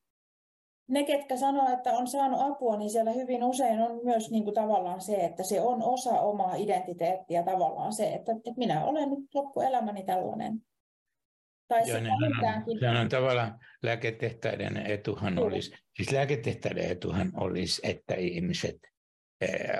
ne, ketkä sanoo, että on saanut apua, niin siellä hyvin usein on myös niin kuin tavallaan se, että se on osa omaa identiteettiä tavallaan se, että, että minä olen nyt loppuelämäni tällainen. Tai Joo, on, sehän on tavallaan lääketehtäiden etuhan olisi, siis lääketehtäiden etuhan olisi, että ihmiset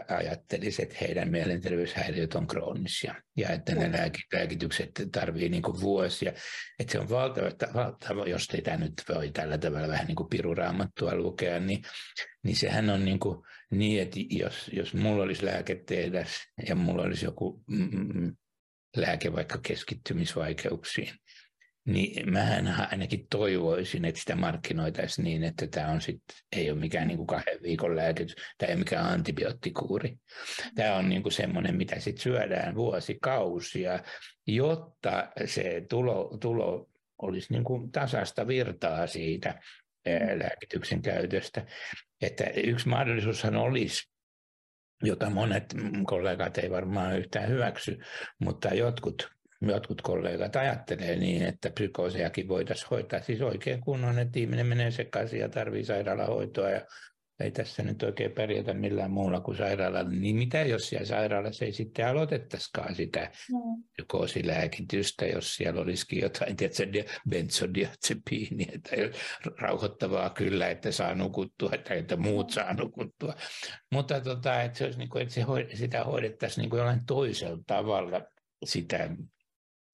ajattelisi, että heidän mielenterveyshäiriöt on kroonisia ja että ne lääkitykset tarvii niin kuin vuosia. Että se on valtava, valtava, jos sitä nyt voi tällä tavalla vähän niin kuin piruraamattua lukea, niin, niin sehän on niin, kuin niin että jos, jos mulla olisi lääketehdas ja mulla olisi joku mm, mm lääke vaikka keskittymisvaikeuksiin, niin mähän ainakin toivoisin, että sitä markkinoitaisiin niin, että tämä on sit, ei ole mikään niin kuin kahden viikon lääkitys, tämä ei ole mikään antibioottikuuri. Tämä on niin kuin semmoinen, mitä sitten syödään vuosikausia, jotta se tulo, tulo olisi niin kuin tasasta virtaa siitä lääkityksen käytöstä. Että yksi mahdollisuushan olisi, jota monet kollegat ei varmaan yhtään hyväksy, mutta jotkut, jotkut kollegat ajattelee niin, että psykoosiakin voitaisiin hoitaa siis oikein kunnon, että ihminen menee sekaisin ja tarvitsee sairaalahoitoa ja ei tässä nyt oikein pärjätä millään muulla kuin sairaalalla, niin mitä jos siellä sairaalassa ei sitten aloitettaisikaan sitä mm. psykoosilääkitystä, jos siellä olisikin jotain, tiedätkö, benzodiazepiiniä tai rauhoittavaa kyllä, että saa nukuttua tai että muut saa nukuttua. Mutta tota, että, se olisi niin kuin, että se, sitä hoidettaisiin niin kuin jollain toisella tavalla sitä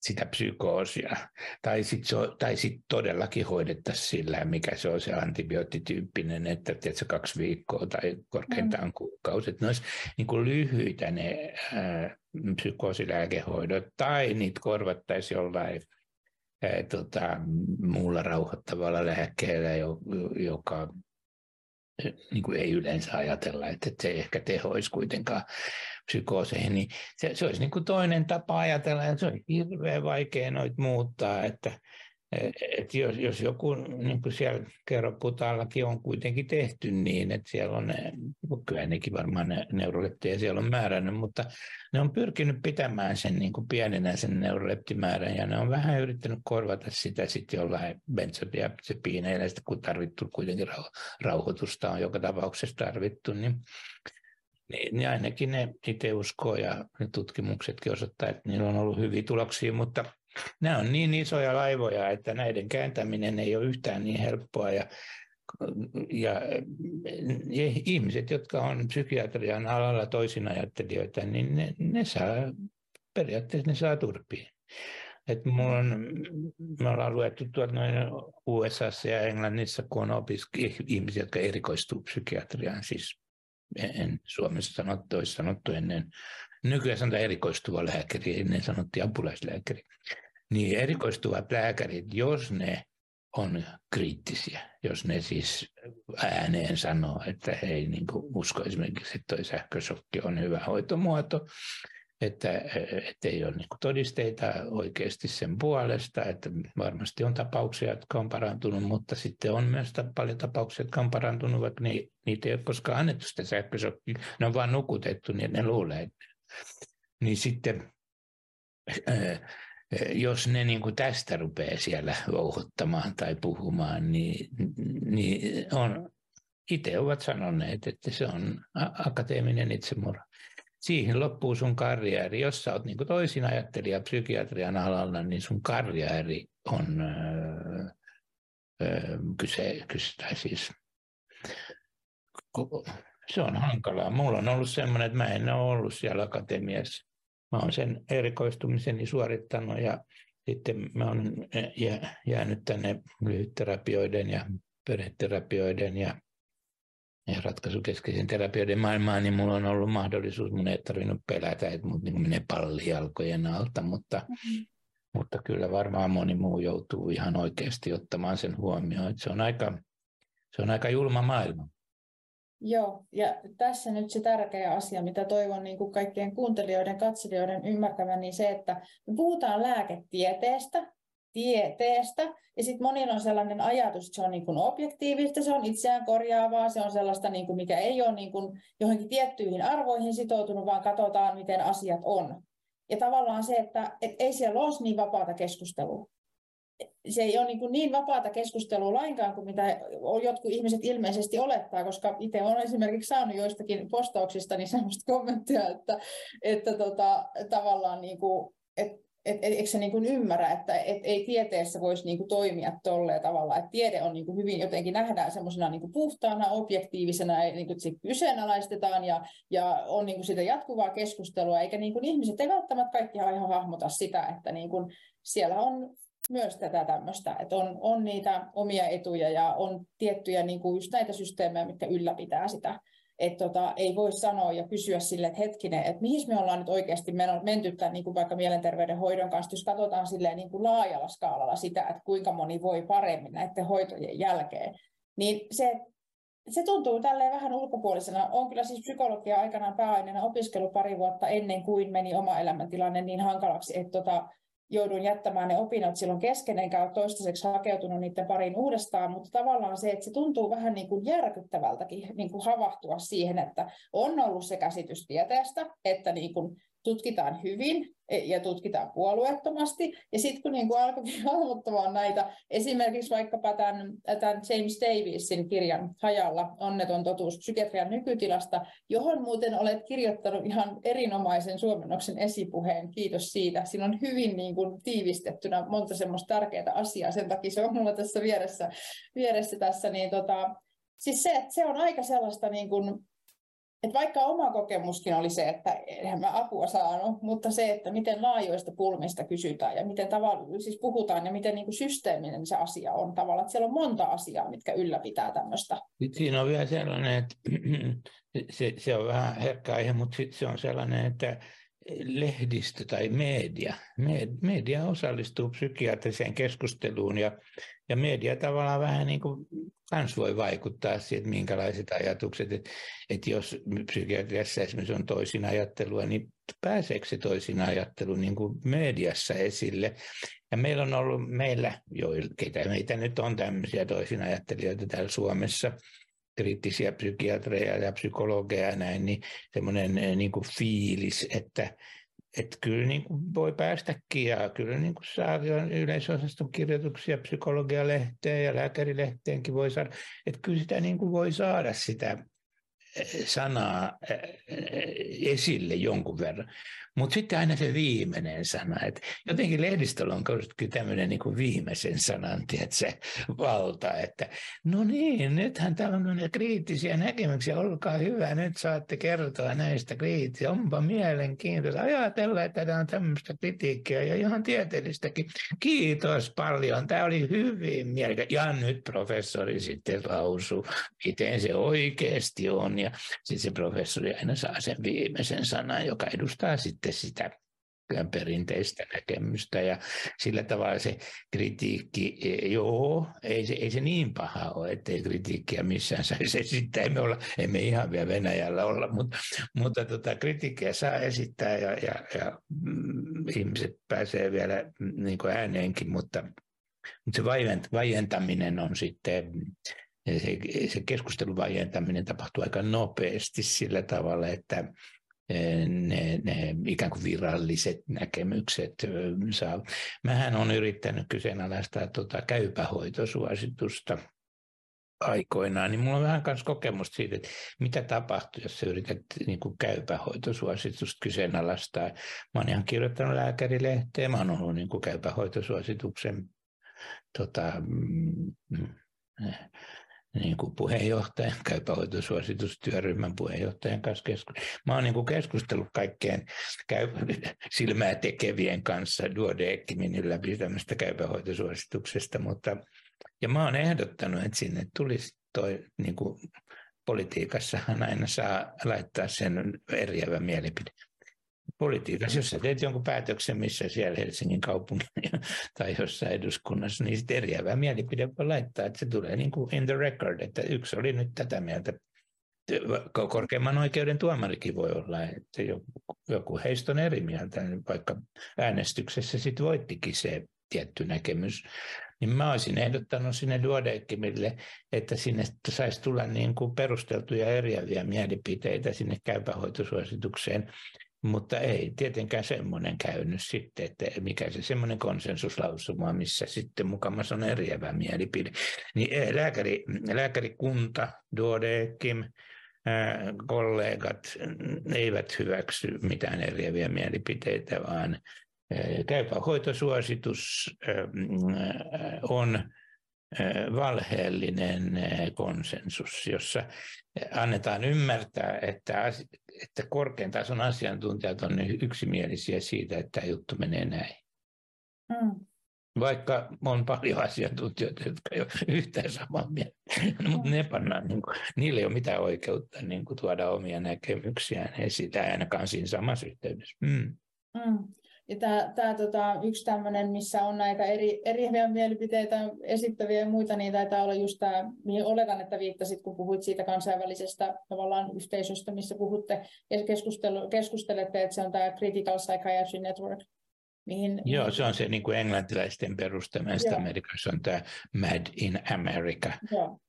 sitä psykoosia. Tai sitten sit todellakin hoidettaisiin sillä, mikä se on se antibioottityyppinen, että tiedätkö, kaksi viikkoa tai korkeintaan mm. kuukausi. Ne olisi niin kuin lyhyitä ne ää, psykoosilääkehoidot, tai niitä korvattaisiin jollain ää, tota, muulla rauhoittavalla lääkkeellä, joka niin kuin ei yleensä ajatella, että se ei ehkä tehoisi kuitenkaan psykooseihin, niin se, se olisi niin kuin toinen tapa ajatella, ja se on hirveän vaikea noita muuttaa, että et jos, jos joku, niin kuin siellä kerroputaallakin on kuitenkin tehty niin, että siellä on, kyllä nekin varmaan ne neuroleptejä siellä on määrännyt, mutta ne on pyrkinyt pitämään sen niin kuin pienenä sen neuroleptimäärän, ja ne on vähän yrittänyt korvata sitä sitten jollain benzodiazepiineillä, kun tarvittu kuitenkin rauhoitusta on joka tapauksessa tarvittu, niin niin, niin ainakin ne itse uskoo ja ne tutkimuksetkin osoittaa, että niillä on ollut hyviä tuloksia, mutta nämä on niin isoja laivoja, että näiden kääntäminen ei ole yhtään niin helppoa ja ja, ja ihmiset, jotka on psykiatrian alalla toisinajattelijoita, niin ne, ne saa, periaatteessa ne saa turpiin. Et mulla on, me ollaan luettu tuolta noin USAssa ja Englannissa, kun on opisk- ihmisiä, jotka erikoistuu psykiatriaan, siis en Suomessa sanottu, olisi sanottu ennen, nykyään sanotaan erikoistuva lääkäri, ennen sanottiin apulaislääkäri. Niin erikoistuvat lääkärit, jos ne on kriittisiä, jos ne siis ääneen sanoo, että he ei niin usko esimerkiksi, että tuo sähkösokki on hyvä hoitomuoto, että, että ei ole niin todisteita oikeasti sen puolesta, että varmasti on tapauksia, jotka on parantunut, mutta sitten on myös paljon tapauksia, jotka on parantunut, vaikka ne, niitä ei ole koskaan annettu sitä sähkösokkia, ne on vain nukutettu, niin ne luulee. Niin sitten, jos ne niin kuin tästä rupeaa siellä vouhottamaan tai puhumaan, niin, niin on, itse ovat sanoneet, että se on akateeminen itsemurha siihen loppuu sun karjääri. Jos sä oot niin toisin ajattelija psykiatrian alalla, niin sun karjääri on öö, öö, kyse, kyse, tai siis se on hankalaa. Mulla on ollut semmoinen, että mä en ole ollut siellä akatemiassa. Mä oon sen erikoistumiseni suorittanut ja sitten mä oon jäänyt tänne lyhytterapioiden ja perheterapioiden ja ja ratkaisukeskeisen terapioiden maailmaan, niin mulla on ollut mahdollisuus, mun ei tarvinnut pelätä, että mut niin menee palli jalkojen alta, mutta, mm-hmm. mutta kyllä varmaan moni muu joutuu ihan oikeasti ottamaan sen huomioon, että se on aika, se on aika julma maailma. Joo, ja tässä nyt se tärkeä asia, mitä toivon niin kuin kaikkien kuuntelijoiden, katselijoiden ymmärtävän, niin se, että me puhutaan lääketieteestä, tieteestä. Ja sitten monilla on sellainen ajatus, että se on niin kuin objektiivista, se on itseään korjaavaa, se on sellaista, niin kuin mikä ei ole niin kuin johonkin tiettyihin arvoihin sitoutunut, vaan katsotaan, miten asiat on. Ja tavallaan se, että et ei siellä ole niin vapaata keskustelua. Se ei ole niin, kuin niin vapaata keskustelua lainkaan kuin mitä jotkut ihmiset ilmeisesti olettaa, koska itse olen esimerkiksi saanut joistakin postauksista niin sellaista kommenttia, että, että tota, tavallaan niin kuin, että et, et, eikö se niin kuin ymmärrä, että et, ei tieteessä voisi niin kuin toimia tolleen tavalla, että tiede on niin kuin hyvin jotenkin nähdään semmoisena niin puhtaana, objektiivisena, niin kuin se kyseenalaistetaan ja, ja on niin kuin sitä jatkuvaa keskustelua, eikä niin kuin ihmiset ei välttämättä kaikki ihan hahmota sitä, että niin kuin siellä on myös tätä tämmöistä, että on, on niitä omia etuja ja on tiettyjä niin kuin just näitä systeemejä, mitkä ylläpitää sitä että tota, ei voi sanoa ja kysyä sille, että hetkinen, että mihin me ollaan nyt oikeasti menty tämän niin kuin vaikka mielenterveyden hoidon kanssa, jos katsotaan silleen niin kuin laajalla skaalalla sitä, että kuinka moni voi paremmin näiden hoitojen jälkeen, niin se, se tuntuu tälleen vähän ulkopuolisena. On kyllä siis psykologia aikanaan pääaineena opiskellut pari vuotta ennen kuin meni oma elämäntilanne niin hankalaksi, että tota, jouduin jättämään ne opinnot silloin kesken, enkä ole toistaiseksi hakeutunut niiden pariin uudestaan, mutta tavallaan se, että se tuntuu vähän niin kuin järkyttävältäkin niin kuin havahtua siihen, että on ollut se käsitys tieteestä, että niin kuin tutkitaan hyvin e, ja tutkitaan puolueettomasti. Ja sitten kun niin alkoi hahmottamaan näitä, esimerkiksi vaikkapa tämän, tämän James Davisin kirjan Hajalla onneton totuus psykiatrian nykytilasta, johon muuten olet kirjoittanut ihan erinomaisen suomennoksen esipuheen. Kiitos siitä. Siinä on hyvin niin kuin tiivistettynä monta semmoista tärkeää asiaa. Sen takia se on mulla tässä vieressä, vieressä tässä. Niin tota, siis se, että se on aika sellaista niin kuin et vaikka oma kokemuskin oli se, että eihän mä apua saanut, mutta se, että miten laajoista pulmista kysytään ja miten tavalla, siis puhutaan ja miten niin kuin systeeminen se asia on tavallaan, että siellä on monta asiaa, mitkä ylläpitää tämmöistä. Siinä on vielä sellainen, että se, se on vähän herkkä aihe, mutta sitten se on sellainen, että lehdistö tai media, media osallistuu psykiatriseen keskusteluun ja, ja media tavallaan vähän niin kuin kans voi vaikuttaa siihen, minkälaiset ajatukset, että, että jos psykiatriassa esimerkiksi on toisin ajattelua, niin pääseekö se toisin ajattelu niin kuin mediassa esille. Ja meillä on ollut, meillä, jo, ketä meitä nyt on tämmöisiä toisin ajattelijoita täällä Suomessa, kriittisiä psykiatreja ja psykologeja ja näin, niin semmoinen eh, niin kuin fiilis, että, että kyllä niin kuin voi päästäkin ja kyllä niin kuin saa yleisosaston kirjoituksia psykologialehteen ja lääkärilehteenkin voi saada, että kyllä sitä niin kuin voi saada sitä sanaa eh, esille jonkun verran. Mutta sitten aina se viimeinen sana. Et jotenkin lehdistöllä on tämmöinen niin viimeisen sanan se valta, että no niin, nythän täällä on kriittisiä näkemyksiä, olkaa hyvä, nyt saatte kertoa näistä kriittisiä. Onpa mielenkiintoista ajatella, että tämä on tämmöistä kritiikkiä ja ihan tieteellistäkin. Kiitos paljon, tämä oli hyvin mielekästä. Ja nyt professori sitten lausuu, miten se oikeasti on. Ja sitten se professori aina saa sen viimeisen sanan, joka edustaa sitten sitä perinteistä näkemystä. Ja sillä tavalla se kritiikki, e, joo, ei se, ei se niin paha ole, ettei kritiikkiä missään saisi esittää, emme, olla, emme ihan vielä Venäjällä olla, mutta, mutta tota, kritiikkiä saa esittää ja, ja, ja mm, ihmiset pääsee vielä mm, niin kuin ääneenkin, mutta, mutta se vaientaminen on sitten se, se keskustelun vaientaminen tapahtuu aika nopeasti sillä tavalla, että ne, ne ikään kuin viralliset näkemykset saa. Mähän on yrittänyt kyseenalaistaa tuota käypähoitosuositusta aikoinaan, niin mulla on vähän myös kokemusta siitä, että mitä tapahtuu, jos sä yrität niin kuin käypähoitosuositusta kyseenalaistaa. Mä oon ihan kirjoittanut lääkärilehteen, mä oon ollut niin kuin käypähoitosuosituksen tota, mm, mm niin kuin puheenjohtajan, käypähoitosuositustyöryhmän puheenjohtajan kanssa keskustellut. Mä oon niin kuin keskustellut kaikkeen käy, silmää tekevien kanssa Duodeckimin ylläpitämästä käypähoitosuosituksesta, mutta ja mä oon ehdottanut, että sinne tulisi toi niin kuin politiikassahan aina saa laittaa sen eriävä mielipide politiikassa, jos sä teet jonkun päätöksen, missä siellä Helsingin kaupungin tai jossain eduskunnassa, niin sitten eriävä mielipide voi laittaa, että se tulee niin kuin in the record, että yksi oli nyt tätä mieltä. Korkeimman oikeuden tuomarikin voi olla, että joku, joku heistä on eri mieltä, niin vaikka äänestyksessä sitten voittikin se tietty näkemys. Niin mä olisin ehdottanut sinne Duodeckimille, että sinne saisi tulla niin kuin perusteltuja eriäviä mielipiteitä sinne käypähoitosuositukseen, mutta ei tietenkään semmoinen käynyt sitten, että mikä se semmoinen konsensuslausuma, missä sitten mukamassa on eriävä mielipide. Niin eh, lääkäri, lääkärikunta, Duodekim, kollegat eivät hyväksy mitään eriäviä mielipiteitä, vaan käypä hoitosuositus on valheellinen konsensus, jossa annetaan ymmärtää, että, että korkean tason asiantuntijat on yksimielisiä siitä, että tämä juttu menee näin. Mm. Vaikka on paljon asiantuntijoita, jotka ei ole yhtään samaa mieltä, mutta ne pannaan, niin kuin, niillä ei ole mitään oikeutta niin kuin, tuoda omia näkemyksiään esille, ainakaan siinä samassa yhteydessä. Mm. Mm. Ja tämä, tämä tota, yksi tämmöinen, missä on näitä eri, eri mielipiteitä esittäviä ja muita, niin taitaa olla just tämä, mihin oletan, että viittasit, kun puhuit siitä kansainvälisestä tavallaan yhteisöstä, missä puhutte ja keskustelette, että se on tämä Critical Psychiatry Network. Mihin, Joo, se on se niin kuin englantilaisten perustama, Amerikassa on tämä Mad in America. Joo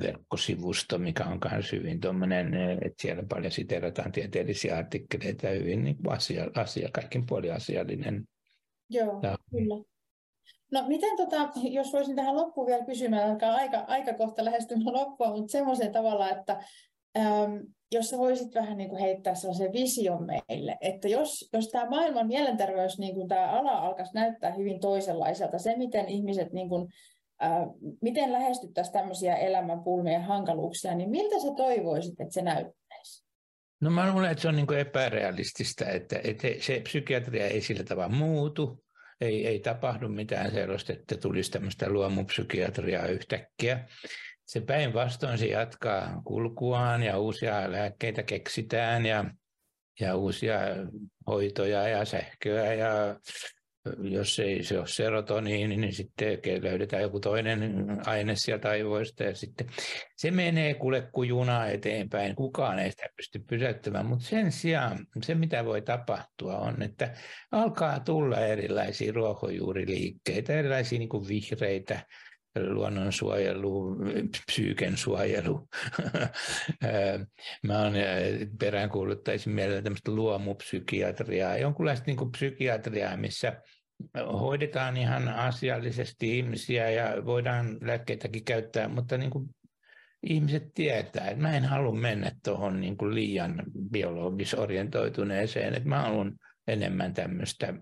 verkkosivusto, mikä on myös hyvin tuommoinen, että siellä paljon siterataan tieteellisiä artikkeleita, hyvin niin asia, asia, kaikin puolin asiallinen. Joo, ja. kyllä. No miten, tota, jos voisin tähän loppuun vielä kysymään, alkaa aika, aika kohta lähestymään loppua, mutta semmoisen tavalla, että äm, jos sä voisit vähän niin kuin heittää sellaisen vision meille, että jos, jos tämä maailman mielenterveys, niin kuin tämä ala alkaisi näyttää hyvin toisenlaiselta, se miten ihmiset niin kuin, miten lähestyttäisiin tämmöisiä elämänpulmia ja hankaluuksia, niin miltä sä toivoisit, että se näyttäisi? No mä luulen, että se on niin kuin epärealistista, että, että se psykiatria ei sillä tavalla muutu, ei, ei tapahdu mitään sellaista, että tulisi tämmöistä luomupsykiatriaa yhtäkkiä. Se päinvastoin se jatkaa kulkuaan ja uusia lääkkeitä keksitään ja, ja uusia hoitoja ja sähköä ja jos ei se ole serotoniini, niin sitten löydetään joku toinen aine sieltä aivoista ja sitten se menee kuule kuin juna eteenpäin. Kukaan ei sitä pysty pysäyttämään, mutta sen sijaan se, mitä voi tapahtua, on, että alkaa tulla erilaisia ruohonjuuriliikkeitä, erilaisia niin kuin vihreitä luonnonsuojelu, psyyken suojelu. Mä olen peräänkuuluttaisin mielellä tämmöistä luomupsykiatriaa, jonkunlaista niin psykiatriaa, missä hoidetaan ihan asiallisesti ihmisiä ja voidaan lääkkeitäkin käyttää, mutta niin kuin ihmiset tietää, että mä en halua mennä tuohon niin kuin liian biologisorientoituneeseen, että mä haluan enemmän tämmöistä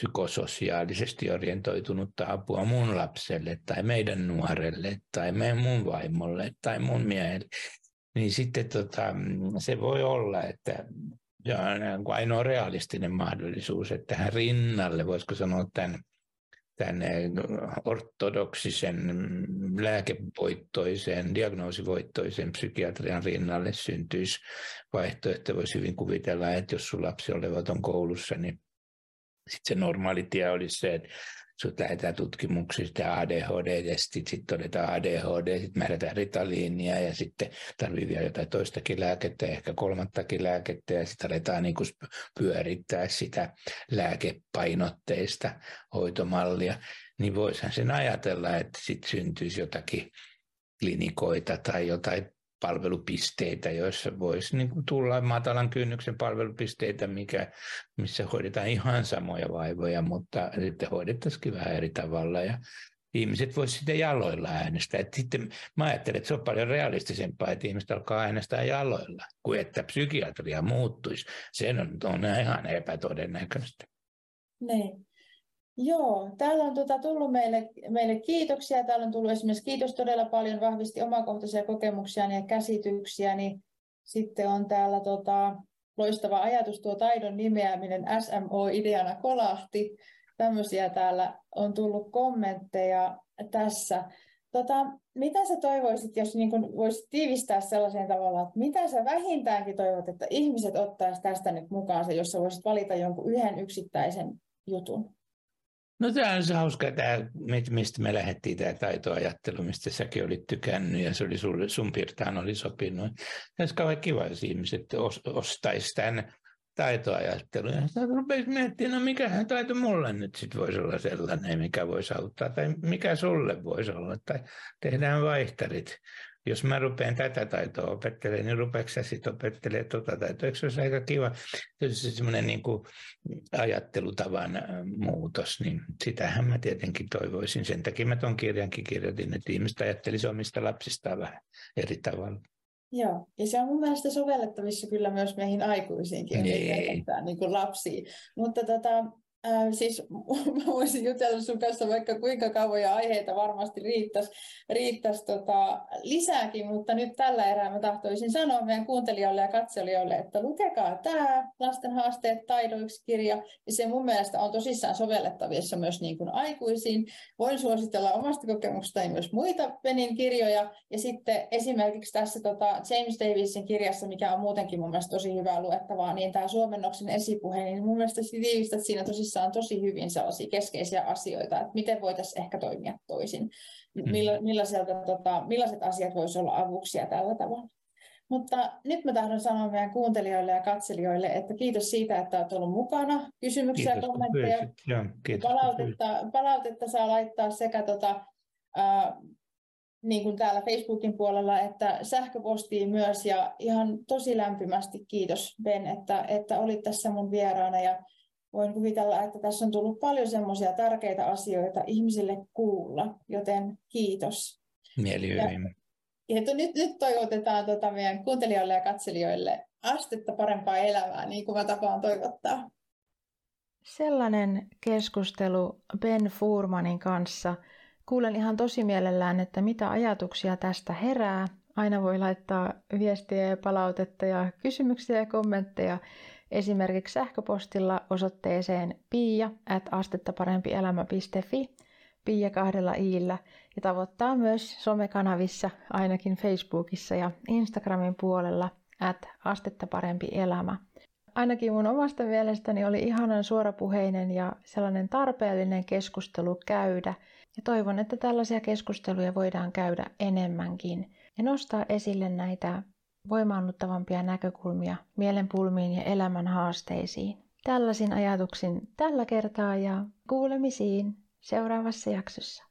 psykososiaalisesti orientoitunutta apua mun lapselle tai meidän nuorelle tai meidän mun vaimolle tai mun miehelle, niin sitten tota, se voi olla, että ja ainoa realistinen mahdollisuus, että tähän rinnalle, voisiko sanoa tämän, tämän ortodoksisen lääkevoittoisen, diagnoosivoittoisen psykiatrian rinnalle syntyisi vaihtoehto. Voisi hyvin kuvitella, että jos sun lapsi on levoton koulussa, niin sitten se normaali tie olisi se, että sut lähdetään tutkimuksiin, sitten ADHD-testit, sitten todetaan ADHD, sitten määrätään ritaliinia ja sitten tarvii vielä jotain toistakin lääkettä, ehkä kolmattakin lääkettä ja sitten aletaan niin kuin pyörittää sitä lääkepainotteista hoitomallia, niin voisihan sen ajatella, että sitten syntyisi jotakin klinikoita tai jotain palvelupisteitä, joissa voisi niin kuin tulla matalan kynnyksen palvelupisteitä, mikä, missä hoidetaan ihan samoja vaivoja, mutta sitten hoidettaisiin vähän eri tavalla. Ja ihmiset voisivat sitten jaloilla äänestää. Et sitten mä ajattelen, että se on paljon realistisempaa, että ihmiset alkaa äänestää jaloilla, kuin että psykiatria muuttuisi. Se on, on ihan epätodennäköistä. Niin. Joo, täällä on tuota, tullut meille, meille kiitoksia. Täällä on tullut esimerkiksi kiitos todella paljon, vahvisti omakohtaisia kokemuksia ja käsityksiä. Niin sitten on täällä tota, loistava ajatus, tuo taidon nimeäminen SMO-ideana kolahti. Tämmöisiä täällä on tullut kommentteja tässä. Tota, mitä sä toivoisit, jos niin kun voisit tiivistää sellaiseen tavalla, että mitä sä vähintäänkin toivot, että ihmiset ottaisivat tästä nyt mukaansa, jos sä voisit valita jonkun yhden yksittäisen jutun? No tämä on se hauska, tämä, mistä me lähdettiin tämä taitoajattelu, mistä säkin olit tykännyt ja se oli sulle, sun pirtaan oli sopinut. Olisi kauhean kiva, jos ihmiset ostaisi tämän taitoajattelun. Ja sitten rupesi miettimään, no mikä taito mulle nyt sitten voisi olla sellainen, mikä voisi auttaa, tai mikä sulle voisi olla, tai tehdään vaihtarit jos mä rupean tätä taitoa opettelemaan, niin rupeeko sä sitten opettelemaan tuota taitoa? Eikö se olisi aika kiva? Se semmoinen niin kuin ajattelutavan muutos, niin sitähän mä tietenkin toivoisin. Sen takia mä tuon kirjankin kirjoitin, että ihmiset ajattelisi omista lapsistaan vähän eri tavalla. Joo, ja se on mun mielestä sovellettavissa kyllä myös meihin aikuisiinkin, niin. niin kuin lapsiin. Mutta tota, Äh, siis mä voisin jutella sun kanssa vaikka kuinka kauan aiheita varmasti riittäisi, riittäisi tota, lisääkin, mutta nyt tällä erää mä tahtoisin sanoa meidän kuuntelijoille ja katselijoille, että lukekaa tämä Lasten haasteet taidoiksi kirja, ja se mun mielestä on tosissaan sovellettavissa myös niin kuin aikuisiin. Voin suositella omasta kokemuksesta myös muita Penin kirjoja, ja sitten esimerkiksi tässä tota James Davisin kirjassa, mikä on muutenkin mun mielestä tosi hyvää luettavaa, niin tämä suomennoksen esipuhe, niin mun mielestä tiivistät siinä tosissaan on tosi hyvin sellaisia keskeisiä asioita, että miten voitaisiin ehkä toimia toisin. Mm. Milla, millaiselta, tota, millaiset asiat voisivat olla avuksia tällä tavalla. Mutta nyt mä tahdon sanoa meidän kuuntelijoille ja katselijoille, että kiitos siitä, että olet ollut mukana. Kysymyksiä, Kiitos, kommentteja, pyysit. Joo, kiitos, palautetta, palautetta saa laittaa sekä tota, ää, niin kuin täällä Facebookin puolella, että sähköpostiin myös. Ja ihan tosi lämpimästi kiitos Ben, että, että olit tässä mun vieraana. Ja voin kuvitella, että tässä on tullut paljon semmoisia tärkeitä asioita ihmisille kuulla, joten kiitos. Mielihyvin. Ja, ja nyt, nyt toivotetaan tota meidän kuuntelijoille ja katselijoille astetta parempaa elämää, niin kuin mä tapaan toivottaa. Sellainen keskustelu Ben Furmanin kanssa. Kuulen ihan tosi mielellään, että mitä ajatuksia tästä herää. Aina voi laittaa viestiä ja palautetta ja kysymyksiä ja kommentteja esimerkiksi sähköpostilla osoitteeseen astettaparempielämä.fi Pia kahdella iillä ja tavoittaa myös somekanavissa, ainakin Facebookissa ja Instagramin puolella at astetta parempi elämä. Ainakin mun omasta mielestäni oli ihanan suorapuheinen ja sellainen tarpeellinen keskustelu käydä. Ja toivon, että tällaisia keskusteluja voidaan käydä enemmänkin ja nostaa esille näitä voimaannuttavampia näkökulmia mielenpulmiin ja elämän haasteisiin. Tällaisin ajatuksin tällä kertaa ja kuulemisiin seuraavassa jaksossa.